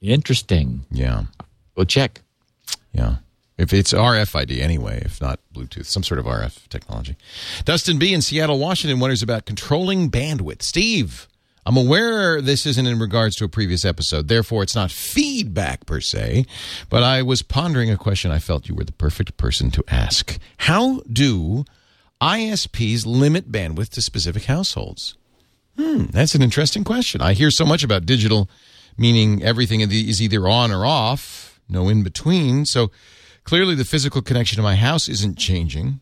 Interesting. Yeah, Go check. yeah. If it's RFID anyway, if not Bluetooth, some sort of RF technology. Dustin B in Seattle, Washington wonders about controlling bandwidth. Steve, I'm aware this isn't in regards to a previous episode, therefore it's not feedback per se, but I was pondering a question I felt you were the perfect person to ask. How do ISPs limit bandwidth to specific households? Hmm, that's an interesting question. I hear so much about digital, meaning everything is either on or off, no in between. So clearly, the physical connection to my house isn't changing.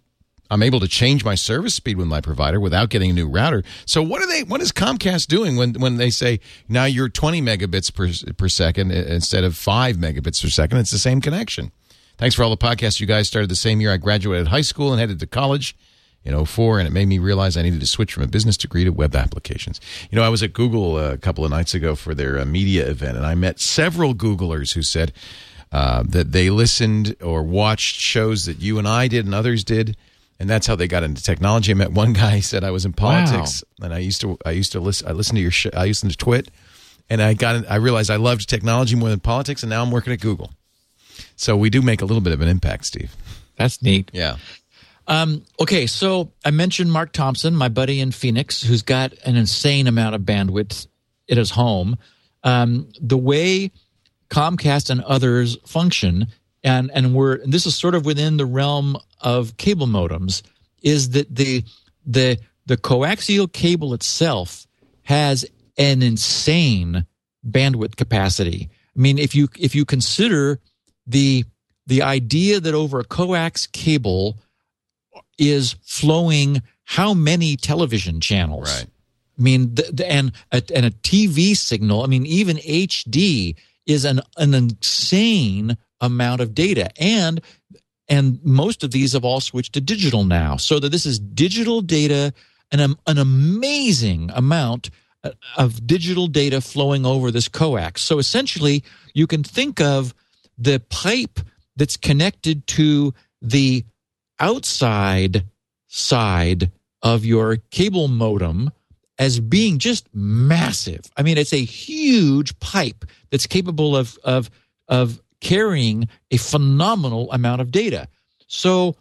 I'm able to change my service speed with my provider without getting a new router. So what are they? What is Comcast doing when when they say now you're 20 megabits per per second instead of five megabits per second? It's the same connection. Thanks for all the podcasts you guys started the same year I graduated high school and headed to college in 04 and it made me realize I needed to switch from a business degree to web applications. You know, I was at Google a couple of nights ago for their uh, media event and I met several Googlers who said uh, that they listened or watched shows that you and I did and others did and that's how they got into technology. I met one guy who said I was in politics and I used to I used to listen I listened to your sh- I listened to Twit and I got I realized I loved technology more than politics and now I'm working at Google. So we do make a little bit of an impact, Steve. That's neat. Yeah. Um, okay, so I mentioned Mark Thompson, my buddy in Phoenix, who's got an insane amount of bandwidth at his home. Um, the way Comcast and others function, and and we're and this is sort of within the realm of cable modems, is that the the the coaxial cable itself has an insane bandwidth capacity. I mean, if you if you consider the the idea that over a coax cable is flowing how many television channels? Right. I mean, the, the, and a, and a TV signal. I mean, even HD is an an insane amount of data, and and most of these have all switched to digital now. So that this is digital data, and an, an amazing amount uh, of digital data flowing over this coax. So essentially, you can think of the pipe that's connected to the outside side of your cable modem as being just massive. I mean, it's a huge pipe that's capable of of of carrying a phenomenal amount of data. So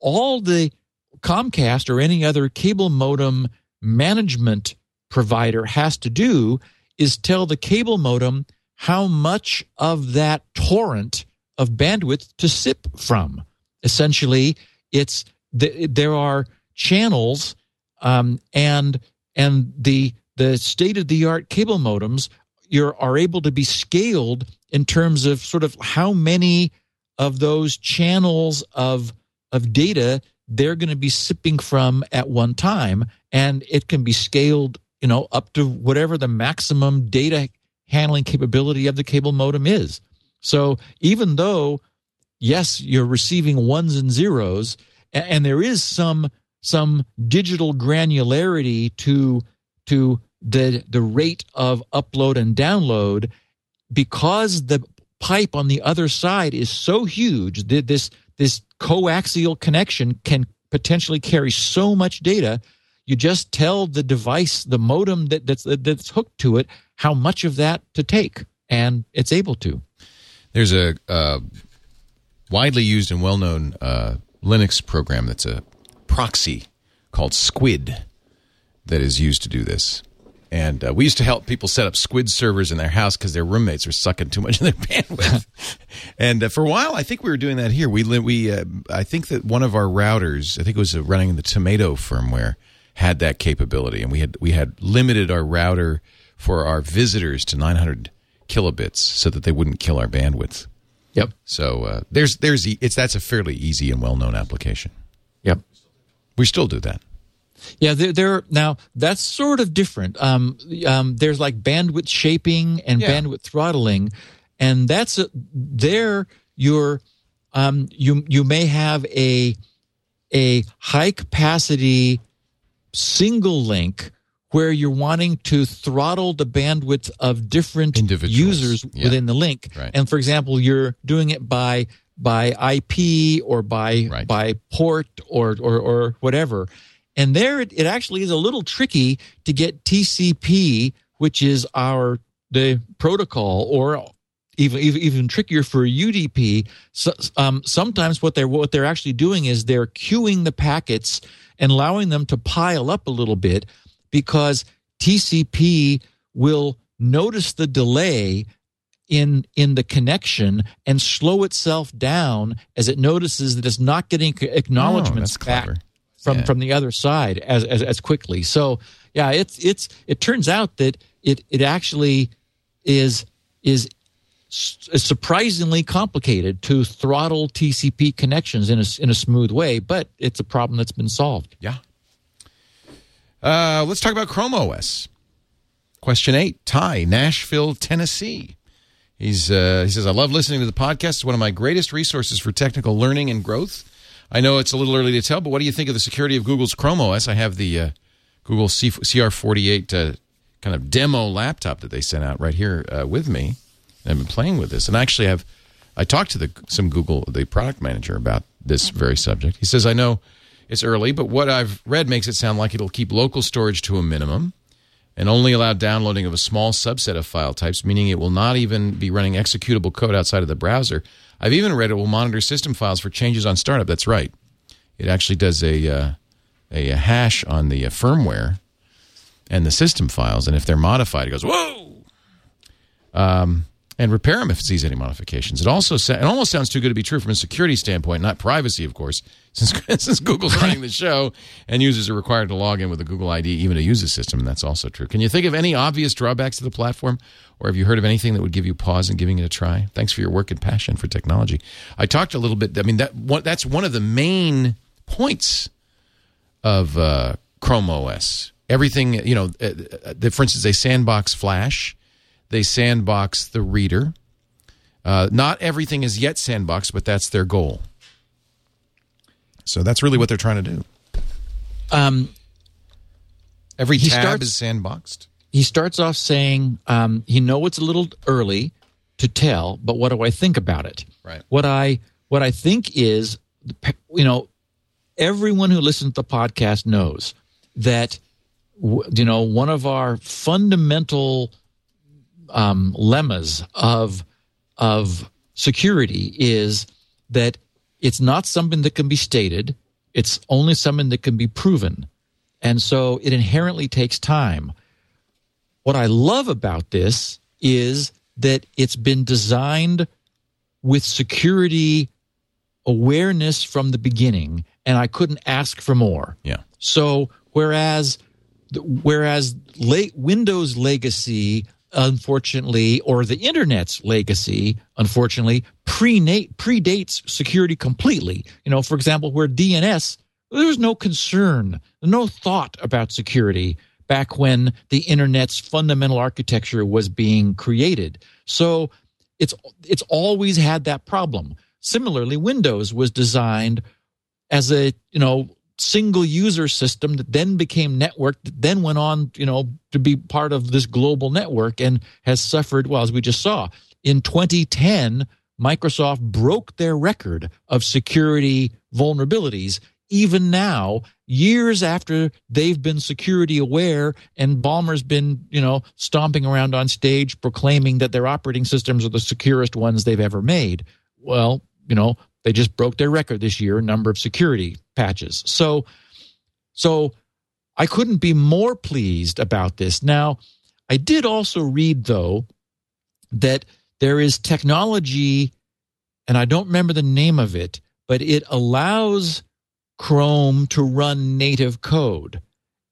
all the Comcast or any other cable modem management provider has to do is tell the cable modem how much of that torrent of bandwidth to sip from. Essentially, it's the, there are channels um, and and the the state of the art cable modems you're, are able to be scaled in terms of sort of how many of those channels of of data they're going to be sipping from at one time and it can be scaled you know up to whatever the maximum data handling capability of the cable modem is. So even though yes you're receiving ones and zeros and, and there is some some digital granularity to to the the rate of upload and download because the pipe on the other side is so huge that this this coaxial connection can potentially carry so much data. You just tell the device the modem that, that's that's hooked to it how much of that to take and it's able to. There's a uh, widely used and well known uh, Linux program that's a proxy called Squid that is used to do this. And uh, we used to help people set up Squid servers in their house because their roommates were sucking too much of their (laughs) bandwidth. and uh, for a while, I think we were doing that here. We we uh, I think that one of our routers, I think it was running the Tomato firmware, had that capability, and we had we had limited our router for our visitors to 900 kilobits so that they wouldn't kill our bandwidth. yep So uh, there's there's it's that's a fairly easy and well known application. We still do that. Yeah, there, there now that's sort of different. Um, um, there's like bandwidth shaping and Yeah. bandwidth throttling, and that's a, there. You're um, you you may have a a high capacity single link where you're wanting to throttle the bandwidth of different users yeah. within the link. Right. And for example, you're doing it by by IP or by Right. by port or or, or whatever. And there it, it actually is a little tricky to get TCP, which is our the protocol, or even even, even trickier for UDP. So, um, sometimes what they're what they're actually doing is they're queuing the packets and allowing them to pile up a little bit because TCP will notice the delay in in the connection and slow itself down as it notices that it's not getting acknowledgments Oh, back from Yeah. from the other side as, as as quickly. So yeah, it's it's it turns out that it it actually is is surprisingly complicated to throttle TCP connections in a in a smooth way, but it's a problem that's been solved. Yeah. Uh, let's talk about Chrome OS. Question eight. Ty, Nashville, Tennessee. He's uh, he says, I love listening to the podcast. It's one of my greatest resources for technical learning and growth. I know it's a little early to tell, but what do you think of the security of Google's Chrome OS? I have the uh, Google C- CR48 uh, kind of demo laptop that they sent out right here uh, with me. I've been playing with this, and I actually have. I talked to the some Google the product manager about this very subject. He says, I know it's early, but what I've read makes it sound like it'll keep local storage to a minimum and only allow downloading of a small subset of file types, meaning it will not even be running executable code outside of the browser. I've even read it will monitor system files for changes on startup. That's right. It actually does a uh, a hash on the uh, firmware and the system files, and if they're modified, it goes whoa. Um, and repair them if it sees any modifications. It also sa- it almost sounds too good to be true from a security standpoint, not privacy, of course, (laughs) since since Google's running the show and users are required to log in with a Google ID even to use the system, and that's also true. Can you think of any obvious drawbacks to the platform, or have you heard of anything that would give you pause in giving it a try? Thanks for your work and passion for technology. I talked a little bit. I mean that one, that's one of the main points of uh, Chrome OS. Everything you know, uh, uh, for instance, they sandbox Flash. They sandbox the reader. Uh, not everything is yet sandboxed, but that's their goal. So that's really what they're trying to do. Um, Every tab starts- is sandboxed. he starts off saying um, he know it's a little early to tell, but what do I think about it? Right. What I what I think is, you know, everyone who listens to the podcast knows that you know one of our fundamental um, lemmas of of security is that it's not something that can be stated; it's only something that can be proven, and so it inherently takes time. What I love about this is that it's been designed with security awareness from the beginning, and I couldn't ask for more. Yeah. So whereas whereas late Windows legacy, unfortunately, or the internet's legacy, unfortunately, predates security completely. You know, for example, where DNS, there was no concern, no thought about security back when the internet's fundamental architecture was being created. So it's it's always had that problem. Similarly, Windows was designed as a you know single user system that then became networked that then went on you know to be part of this global network and has suffered well as we just saw. In 2010 microsoft broke their record of security vulnerabilities. Even now years after they've been security aware and Ballmer's been you know stomping around on stage proclaiming that their operating systems are the securest ones they've ever made. Well you know they just broke their record this year in number of security patches. So so i couldn't be more pleased about this. Now i did also read though that there is technology and i don't remember the name of it but it allows chrome to run native code.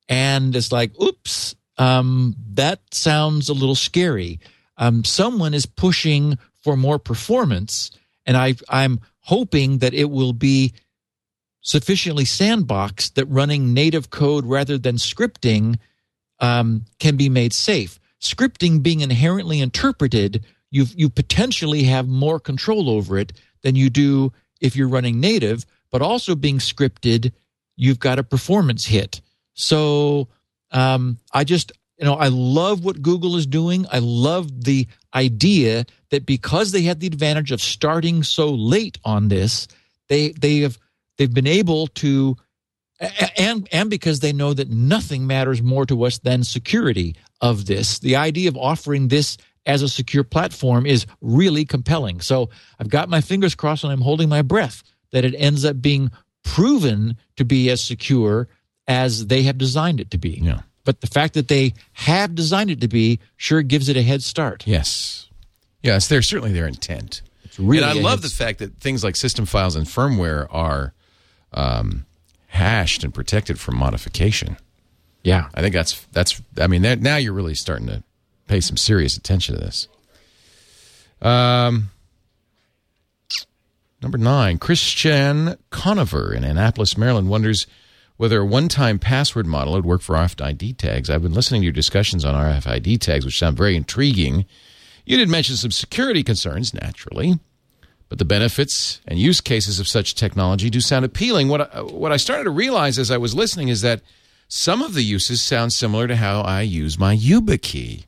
And it's like oops um, that sounds a little scary. Um, someone is pushing for more performance and I, I'm hoping that it will be sufficiently sandboxed that running native code rather than scripting um, can be made safe. Scripting being inherently interpreted, you you potentially have more control over it than you do if you're running native. But also being scripted, you've got a performance hit. So um, I just you know I love what Google is doing. I love the idea that because they had the advantage of starting so late on this, they they have they've been able to and and because they know that nothing matters more to us than security of this the idea of offering this as a secure platform is really compelling so i've got my fingers crossed and i'm holding my breath that it ends up being proven to be as secure as they have designed it to be Yeah. but the fact that they have designed it to be sure gives it a head start Yes. Yes, they're certainly their intent. it's really and I love the fact that things like system files and firmware are um, hashed and protected from modification. yeah I think that's that's. I mean, that, now you're really starting to pay some serious attention to this. Um, number nine, Christian Conover in Annapolis, Maryland, wonders whether a one-time password model would work for RFID tags. I've been listening to your discussions on RFID tags, which sound very intriguing. You did mention some security concerns, naturally, but the benefits and use cases of such technology do sound appealing. What I, what I started to realize as I was listening is that some of the uses sound similar to how I use my YubiKey.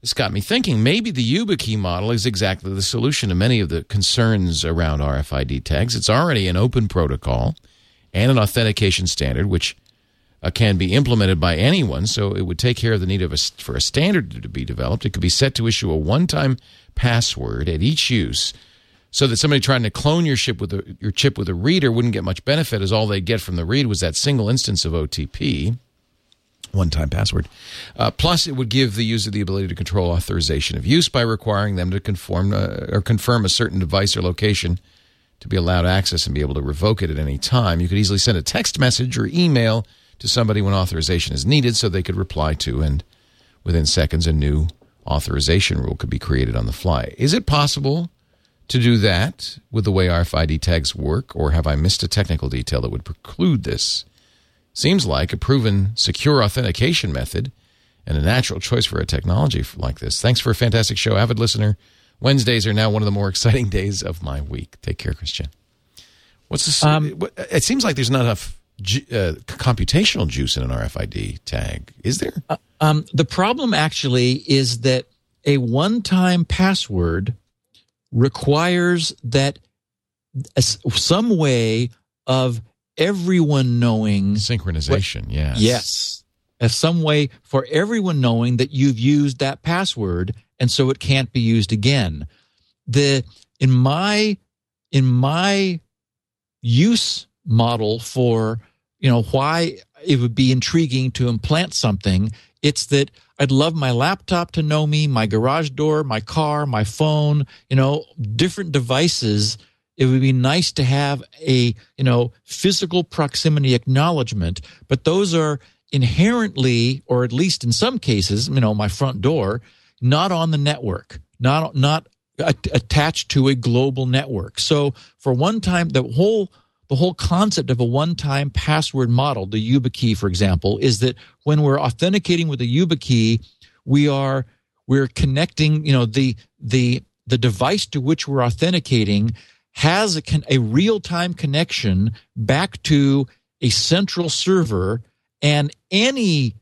This got me thinking maybe the YubiKey model is exactly the solution to many of the concerns around RFID tags. It's already an open protocol and an authentication standard, which uh, can be implemented by anyone. So it would take care of the need of a, for a standard to be developed. It could be set to issue a one-time password at each use, so that somebody trying to clone your chip with a, your chip with a reader wouldn't get much benefit, as all they'd get from the read was that single instance of OTP, one-time password. Uh, plus, it would give the user the ability to control authorization of use by requiring them to conform uh, or confirm a certain device or location to be allowed access and be able to revoke it at any time. You could easily send a text message or email to somebody when authorization is needed so they could reply to, and within seconds, a new authorization rule could be created on the fly. Is it possible to do that with the way RFID tags work, or have I missed a technical detail that would preclude this? Seems like a proven secure authentication method and a natural choice for a technology like this. Thanks for a fantastic show, avid listener. Wednesdays are now one of the more exciting days of my week. Take care, Christian. What's this? Um, it seems like there's not enough ju- uh, computational juice in an RFID tag. Is there? Um, the problem actually is that a one time password requires that some way of everyone knowing Synchronization, yes. yes as some way for everyone knowing that you've used that password and so it can't be used again the in my in my use model for you know why it would be intriguing to implant something it's that i'd love my laptop to know me my garage door my car my phone you know different devices. It would be nice to have a you know physical proximity acknowledgement but those are inherently or at least in some cases you know my front door not on the network not not attached to a global network. So for one time the whole the whole concept of a one-time password model the YubiKey for example is that when we're authenticating with a YubiKey we are we're connecting you know the the the device to which we're authenticating has a, a real-time connection back to a central server and any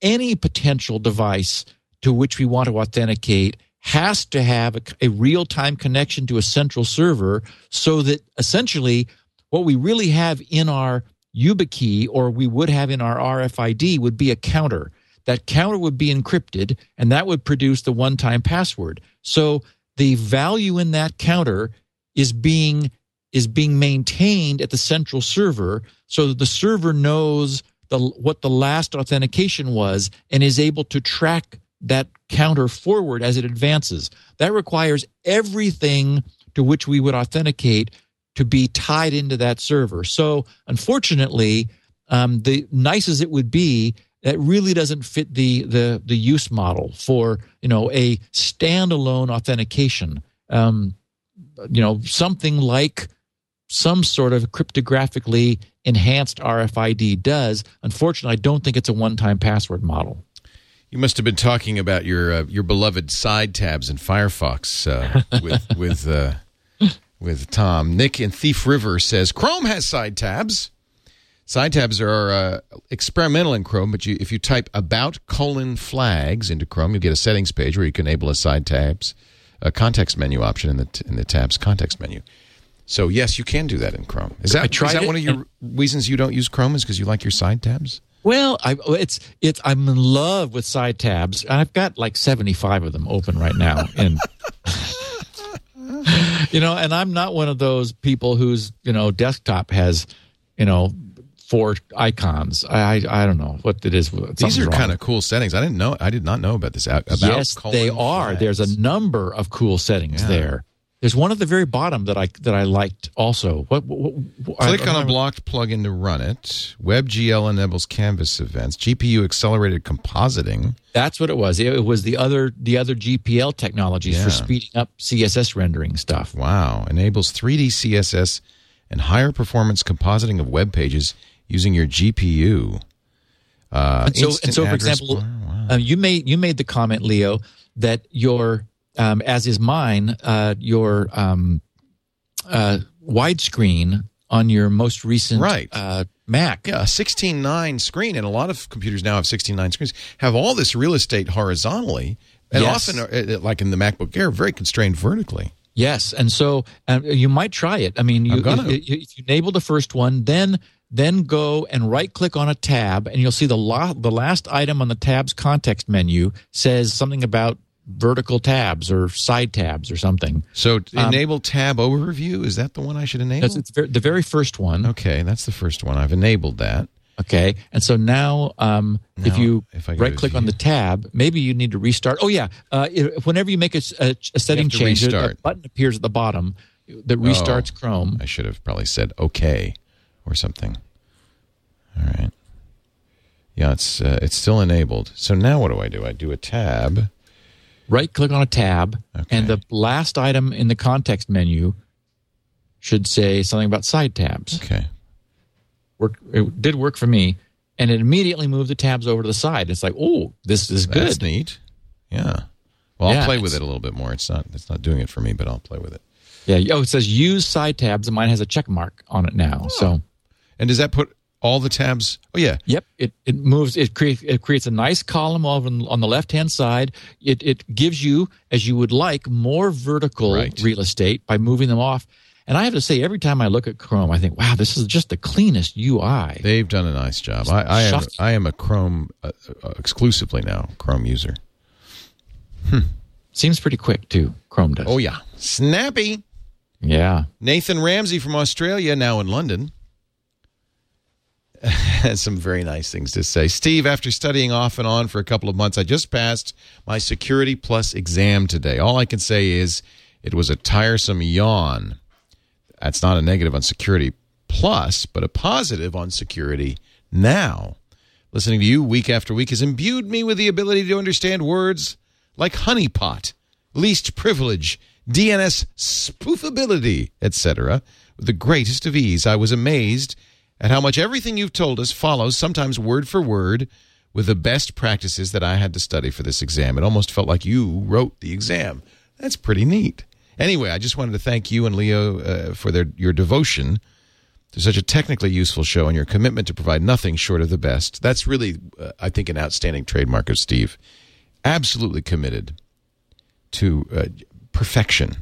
any potential device to which we want to authenticate has to have a, a real-time connection to a central server so that essentially what we really have in our YubiKey or we would have in our RFID would be a counter. That counter would be encrypted and that would produce the one-time password. So the value in that counter is being is being maintained at the central server so that the server knows the what the last authentication was and is able to track that counter forward as it advances. That requires everything to which we would authenticate to be tied into that server. So, unfortunately, um, the nice as it would be, that really doesn't fit the the the use model for you know a standalone authentication. Um, you know, something like some sort of cryptographically enhanced RFID does. Unfortunately, I don't think it's a one-time password model. You must have been talking about your uh, your beloved side tabs in Firefox uh, (laughs) with with uh, with Tom. Nick in Thief River says Chrome has side tabs. Side tabs are uh, experimental in Chrome, but you, if you type about colon flags into Chrome, you get a settings page where you can enable a side tabs, a context menu option in the in the tabs context menu. So yes, you can do that in Chrome. Is that, is that one of your reasons you don't use Chrome? Is because you like your side tabs? Well, I, it's it's I'm in love with side tabs. I've got like 75 of them open right now, and (laughs) (laughs) you know, and I'm not one of those people whose you know desktop has you know four icons. I I, I don't know what it is. These are kind of cool settings. I didn't know. I did not know about this. About yes, they are. flags. There's a number of cool settings Yeah. there. There's one at the very bottom that I that I liked also. What, what, what Click I- on a blocked plugin to run it. WebGL enables Canvas events. GPU accelerated compositing. That's what it was. It, it was the other the other GPL technologies Yeah. for speeding up CSS rendering stuff. Wow. Enables 3D CSS and higher performance compositing of web pages using your GPU. Uh, and so, and so for example. Wow. uh, you made you made the comment, Leo, that your um, as is mine, uh, your um, uh, widescreen on your most recent Right. uh, Mac. yeah, a 16.9 screen, and a lot of computers now have 16.9 screens, have all this real estate horizontally, and Yes. often, uh, like in the MacBook Air, very constrained vertically. Yes, and so uh, you might try it. I mean, you, if, if you enable the first one, then then go and right click on a tab, and you'll see the la- the last item on the tab's context menu says something about vertical tabs or side tabs or something. So, Um, enable tab overview. Is that the one I should enable? That's the very first one. Okay, that's the first one. I've enabled that. Okay, and so now, um, if you if right click on the tab, maybe you need to restart. Oh yeah, uh, if- whenever you make a setting change, a- a button appears at the bottom that restarts Oh. Chrome. I should have probably said okay or something. All right. Yeah, it's uh, it's still enabled. So now what do I do? I do a tab. Right click on a tab Okay. and the last item in the context menu should say something about side tabs Okay. work it did work for me and it immediately moved the tabs over to the side it's like oh this is good. That's neat. Yeah. Well, I'll Yeah, play with it a little bit more. It's not it's not doing it for me, but I'll play with it. yeah oh it says use side tabs and mine has a check mark on it now so And does that put all the tabs? Oh yeah. Yep, it, it moves. It creates it creates a nice column over on, on the left hand side. It it gives you as you would like more vertical Right. real estate by moving them off. And I have to say, every time I look at Chrome, I think, wow, this is just the cleanest UI. They've done a nice job. I, I am I am a Chrome uh, uh, exclusively now Chrome user. Seems pretty quick too. Chrome does. Oh yeah. Snappy. yeah. Nathan Ramsey from Australia, now in London, (laughs) some very nice things to say. Steve, after studying off and on for a couple of months, I just passed my Security Plus exam today. All I can say is it was a tiresome yawn. That's not a negative on Security Plus, but a positive on Security Now. Listening to you week after week has imbued me with the ability to understand words like honeypot, least privilege, DNS spoofability, etc., with the greatest of ease. I was amazed at how much everything you've told us follows, sometimes word for word, with the best practices that I had to study for this exam. It almost felt like you wrote the exam. That's pretty neat. Anyway, I just wanted to thank you and Leo uh, for their your devotion to such a technically useful show and your commitment to provide nothing short of the best. That's really, uh, I think, an outstanding trademark of Steve. Absolutely committed to uh, perfection.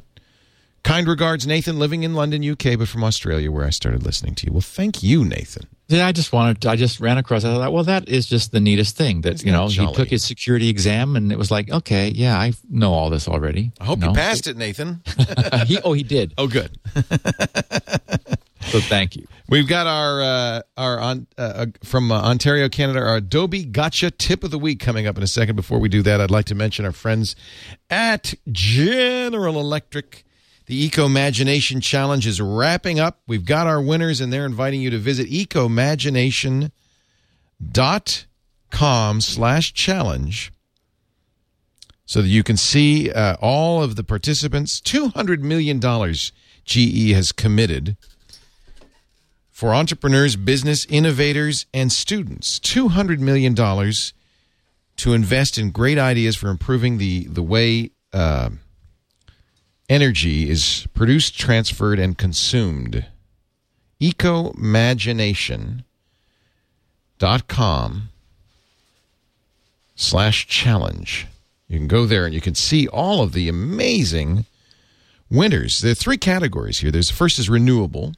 Kind regards, Nathan, living in London, UK, but from Australia, where I started listening to you. Well, thank you, Nathan. Yeah, I just wanted. To, I just ran across. I thought, well, that is just the neatest thing. That Isn't you that know, he took his security exam, and it was like, okay, yeah, I know all this already. I hope No. you passed it, Nathan. (laughs) he, oh, he did. oh, good. (laughs) So thank you. We've got our uh, our on, uh, uh, from uh, Ontario, Canada, our Adobe Gotcha Tip of the Week coming up in a second. Before we do that, I'd like to mention our friends at General Electric. The Ecomagination Challenge is wrapping up. We've got our winners, and they're inviting you to visit ecomagination.com slash challenge so that you can see uh, all of the participants. $200 million GE has committed for entrepreneurs, business innovators, and students. $200 million to invest in great ideas for improving the, the way uh, energy is produced, transferred, and consumed. Ecomagination.com slash challenge. You can go there and you can see all of the amazing winners. There are three categories here. There's the first is renewable.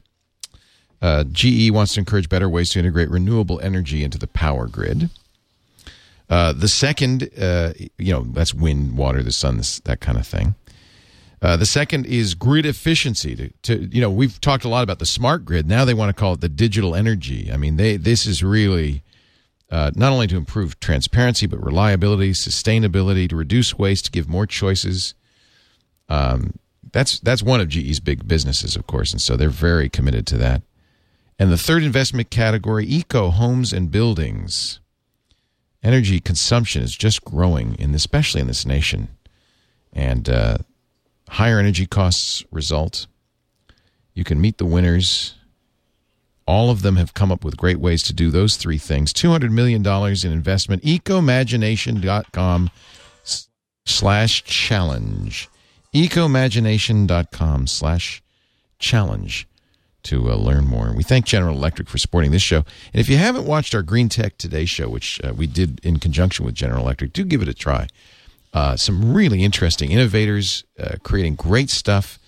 Uh, GE wants to encourage better ways to integrate renewable energy into the power grid. Uh, the second, uh, you know, that's wind, water, the sun, this, that kind of thing. Uh, the second is grid efficiency. To, to, you know, we've talked a lot about the smart grid. Now they want to call it the digital energy. I mean, they this is really uh, not only to improve transparency but reliability, sustainability, to reduce waste, to give more choices. Um, that's that's one of GE's big businesses, of course, and so they're very committed to that. And the third investment category, eco homes and buildings. Energy consumption is just growing, in especially in this nation, and uh, higher energy costs result. You can meet the winners. All of them have come up with great ways to do those three things. $200 million in investment. Ecomagination.com slash challenge. Ecomagination.com slash challenge to uh, learn more. We thank General Electric for supporting this show. And if you haven't watched our Green Tech Today show, which uh, we did in conjunction with General Electric, do give it a try. Uh, some really interesting innovators uh, creating great stuff.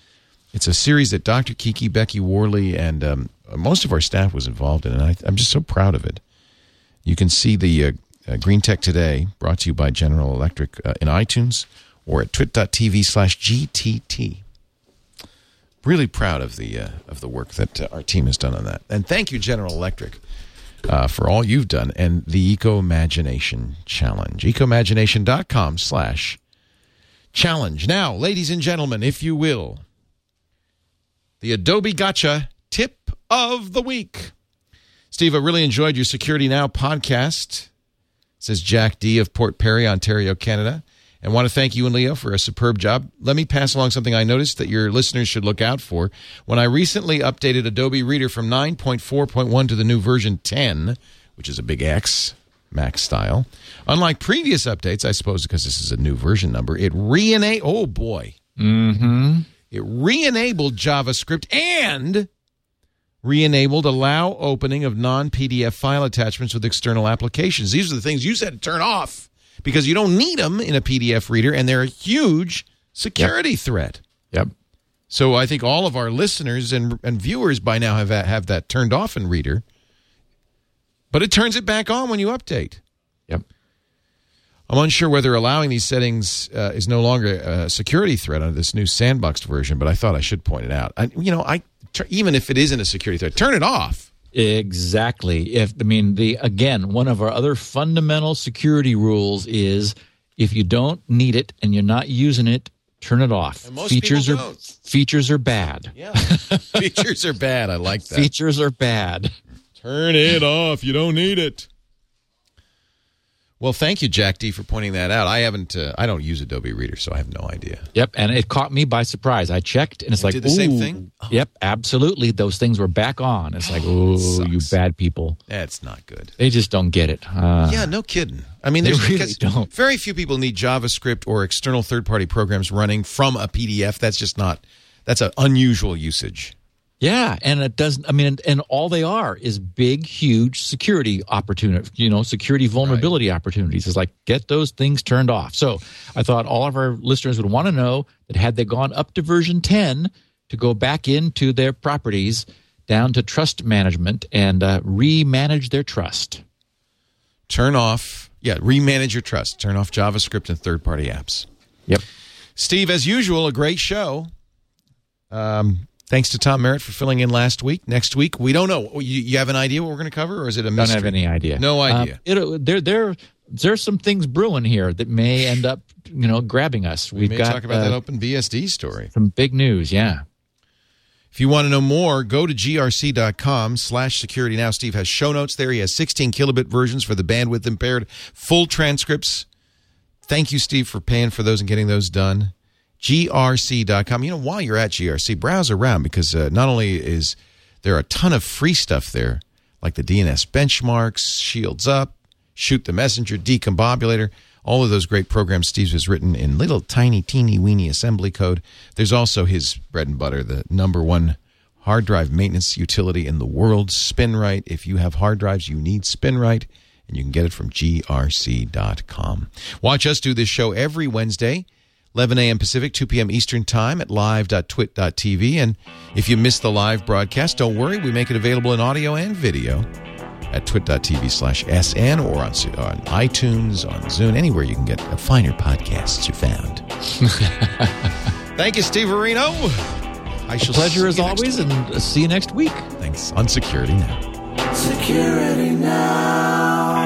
It's a series that Dr. Kiki, Becky Worley, and um, most of our staff was involved in, and I, am just so proud of it. You can see the uh, uh, Green Tech Today, brought to you by General Electric, uh, in iTunes or at twit.tv slash GTT. Really proud of the uh, of the work that our team has done on that, and thank you, General Electric uh, for all you've done and the Ecomagination Challenge. Ecomagination.com slash challenge. Now, ladies and gentlemen, if you will, the Adobe Gotcha tip of the week. Steve, I really enjoyed your Security Now podcast, says Jack D of Port Perry, Ontario, Canada and want to thank you and Leo for a superb job. Let me pass along something I noticed that your listeners should look out for. When I recently updated Adobe Reader from 9.4.1 to the new version 10, which is a big X, Mac style, unlike previous updates, I suppose because this is a new version number, it re oh boy. Mm-hmm. It re-enabled JavaScript and re-enabled allow opening of non-PDF file attachments with external applications. These are the things you said to turn off because you don't need them in a PDF reader, and they're a huge security yep. threat. Yep. So I think all of our listeners and, and viewers by now have that, have that turned off in Reader, but it turns it back on when you update. Yep. I'm unsure whether allowing these settings uh, is no longer a security threat under this new sandboxed version, but I thought I should point it out. I, you know, I even if it isn't a security threat, turn it off. Exactly. If I mean the again, one of our other fundamental security rules is if you don't need it and you're not using it, turn it off. features are features are bad. Yeah. features are bad. I like that. (laughs) Features are bad. Turn it off. You don't need it. Well, thank you, Jack D, for pointing that out. I haven't, uh, I don't use Adobe Reader, so I have no idea. Yep, and it caught me by surprise. I checked, and it's like, did the same thing. Yep, absolutely. Those things were back on. It's like, oh, you bad people. That's not good. They just don't get it. Uh, yeah, no kidding. I mean, they really don't. Very few people need JavaScript or external third-party programs running from a PDF. That's just not. That's an unusual usage. Yeah, and it doesn't. I mean, and, and, all they are is big, huge security opportunity. You know, security vulnerability right. opportunities. Is like get those things turned off. So I thought all of our listeners would want to know that had they gone up to version ten to go back into their properties down to trust management and uh, remanage their trust. Turn off, yeah, remanage your trust. Turn off JavaScript and third-party apps. Yep. Steve, as usual, a great show. Um, Thanks to Tom Merritt for filling in last week. Next week, we don't know. You, you have an idea what we're going to cover, or is it a mystery? Don't have any idea. No idea. Um, there, there, there's some things brewing here that may end up, you know, grabbing us. We We've may got talk about uh, that Open BSD story. Some big news, yeah. If you want to know more, go to grc.com slash security now. Steve has show notes there. He has 16 kilobit versions for the bandwidth impaired, full transcripts. Thank you, Steve, for paying for those and getting those done grc.com. You know, while you're at GRC, browse around because uh, not only is There a ton of free stuff there, like the DNS benchmarks, Shields Up, Shoot the Messenger, DCOMbobulator, all of those great programs Steve has written in little tiny, teeny, weeny assembly code. There's also his bread and butter, the number one hard drive maintenance utility in the world, SpinRite. If you have hard drives, you need SpinRite, and you can get it from grc.com. Watch us do this show every Wednesday. 11 a.m. Pacific, 2 p.m. Eastern Time at live.twit.tv. And if you miss the live broadcast, don't worry. We make it available in audio and video at twit.tv slash SN or on, on iTunes, on Zune, anywhere you can get a finer podcasts you found. (laughs) Thank you, Steve Areno. I shall pleasure as always, and see you next week. Thanks. On Security Now. Security Now.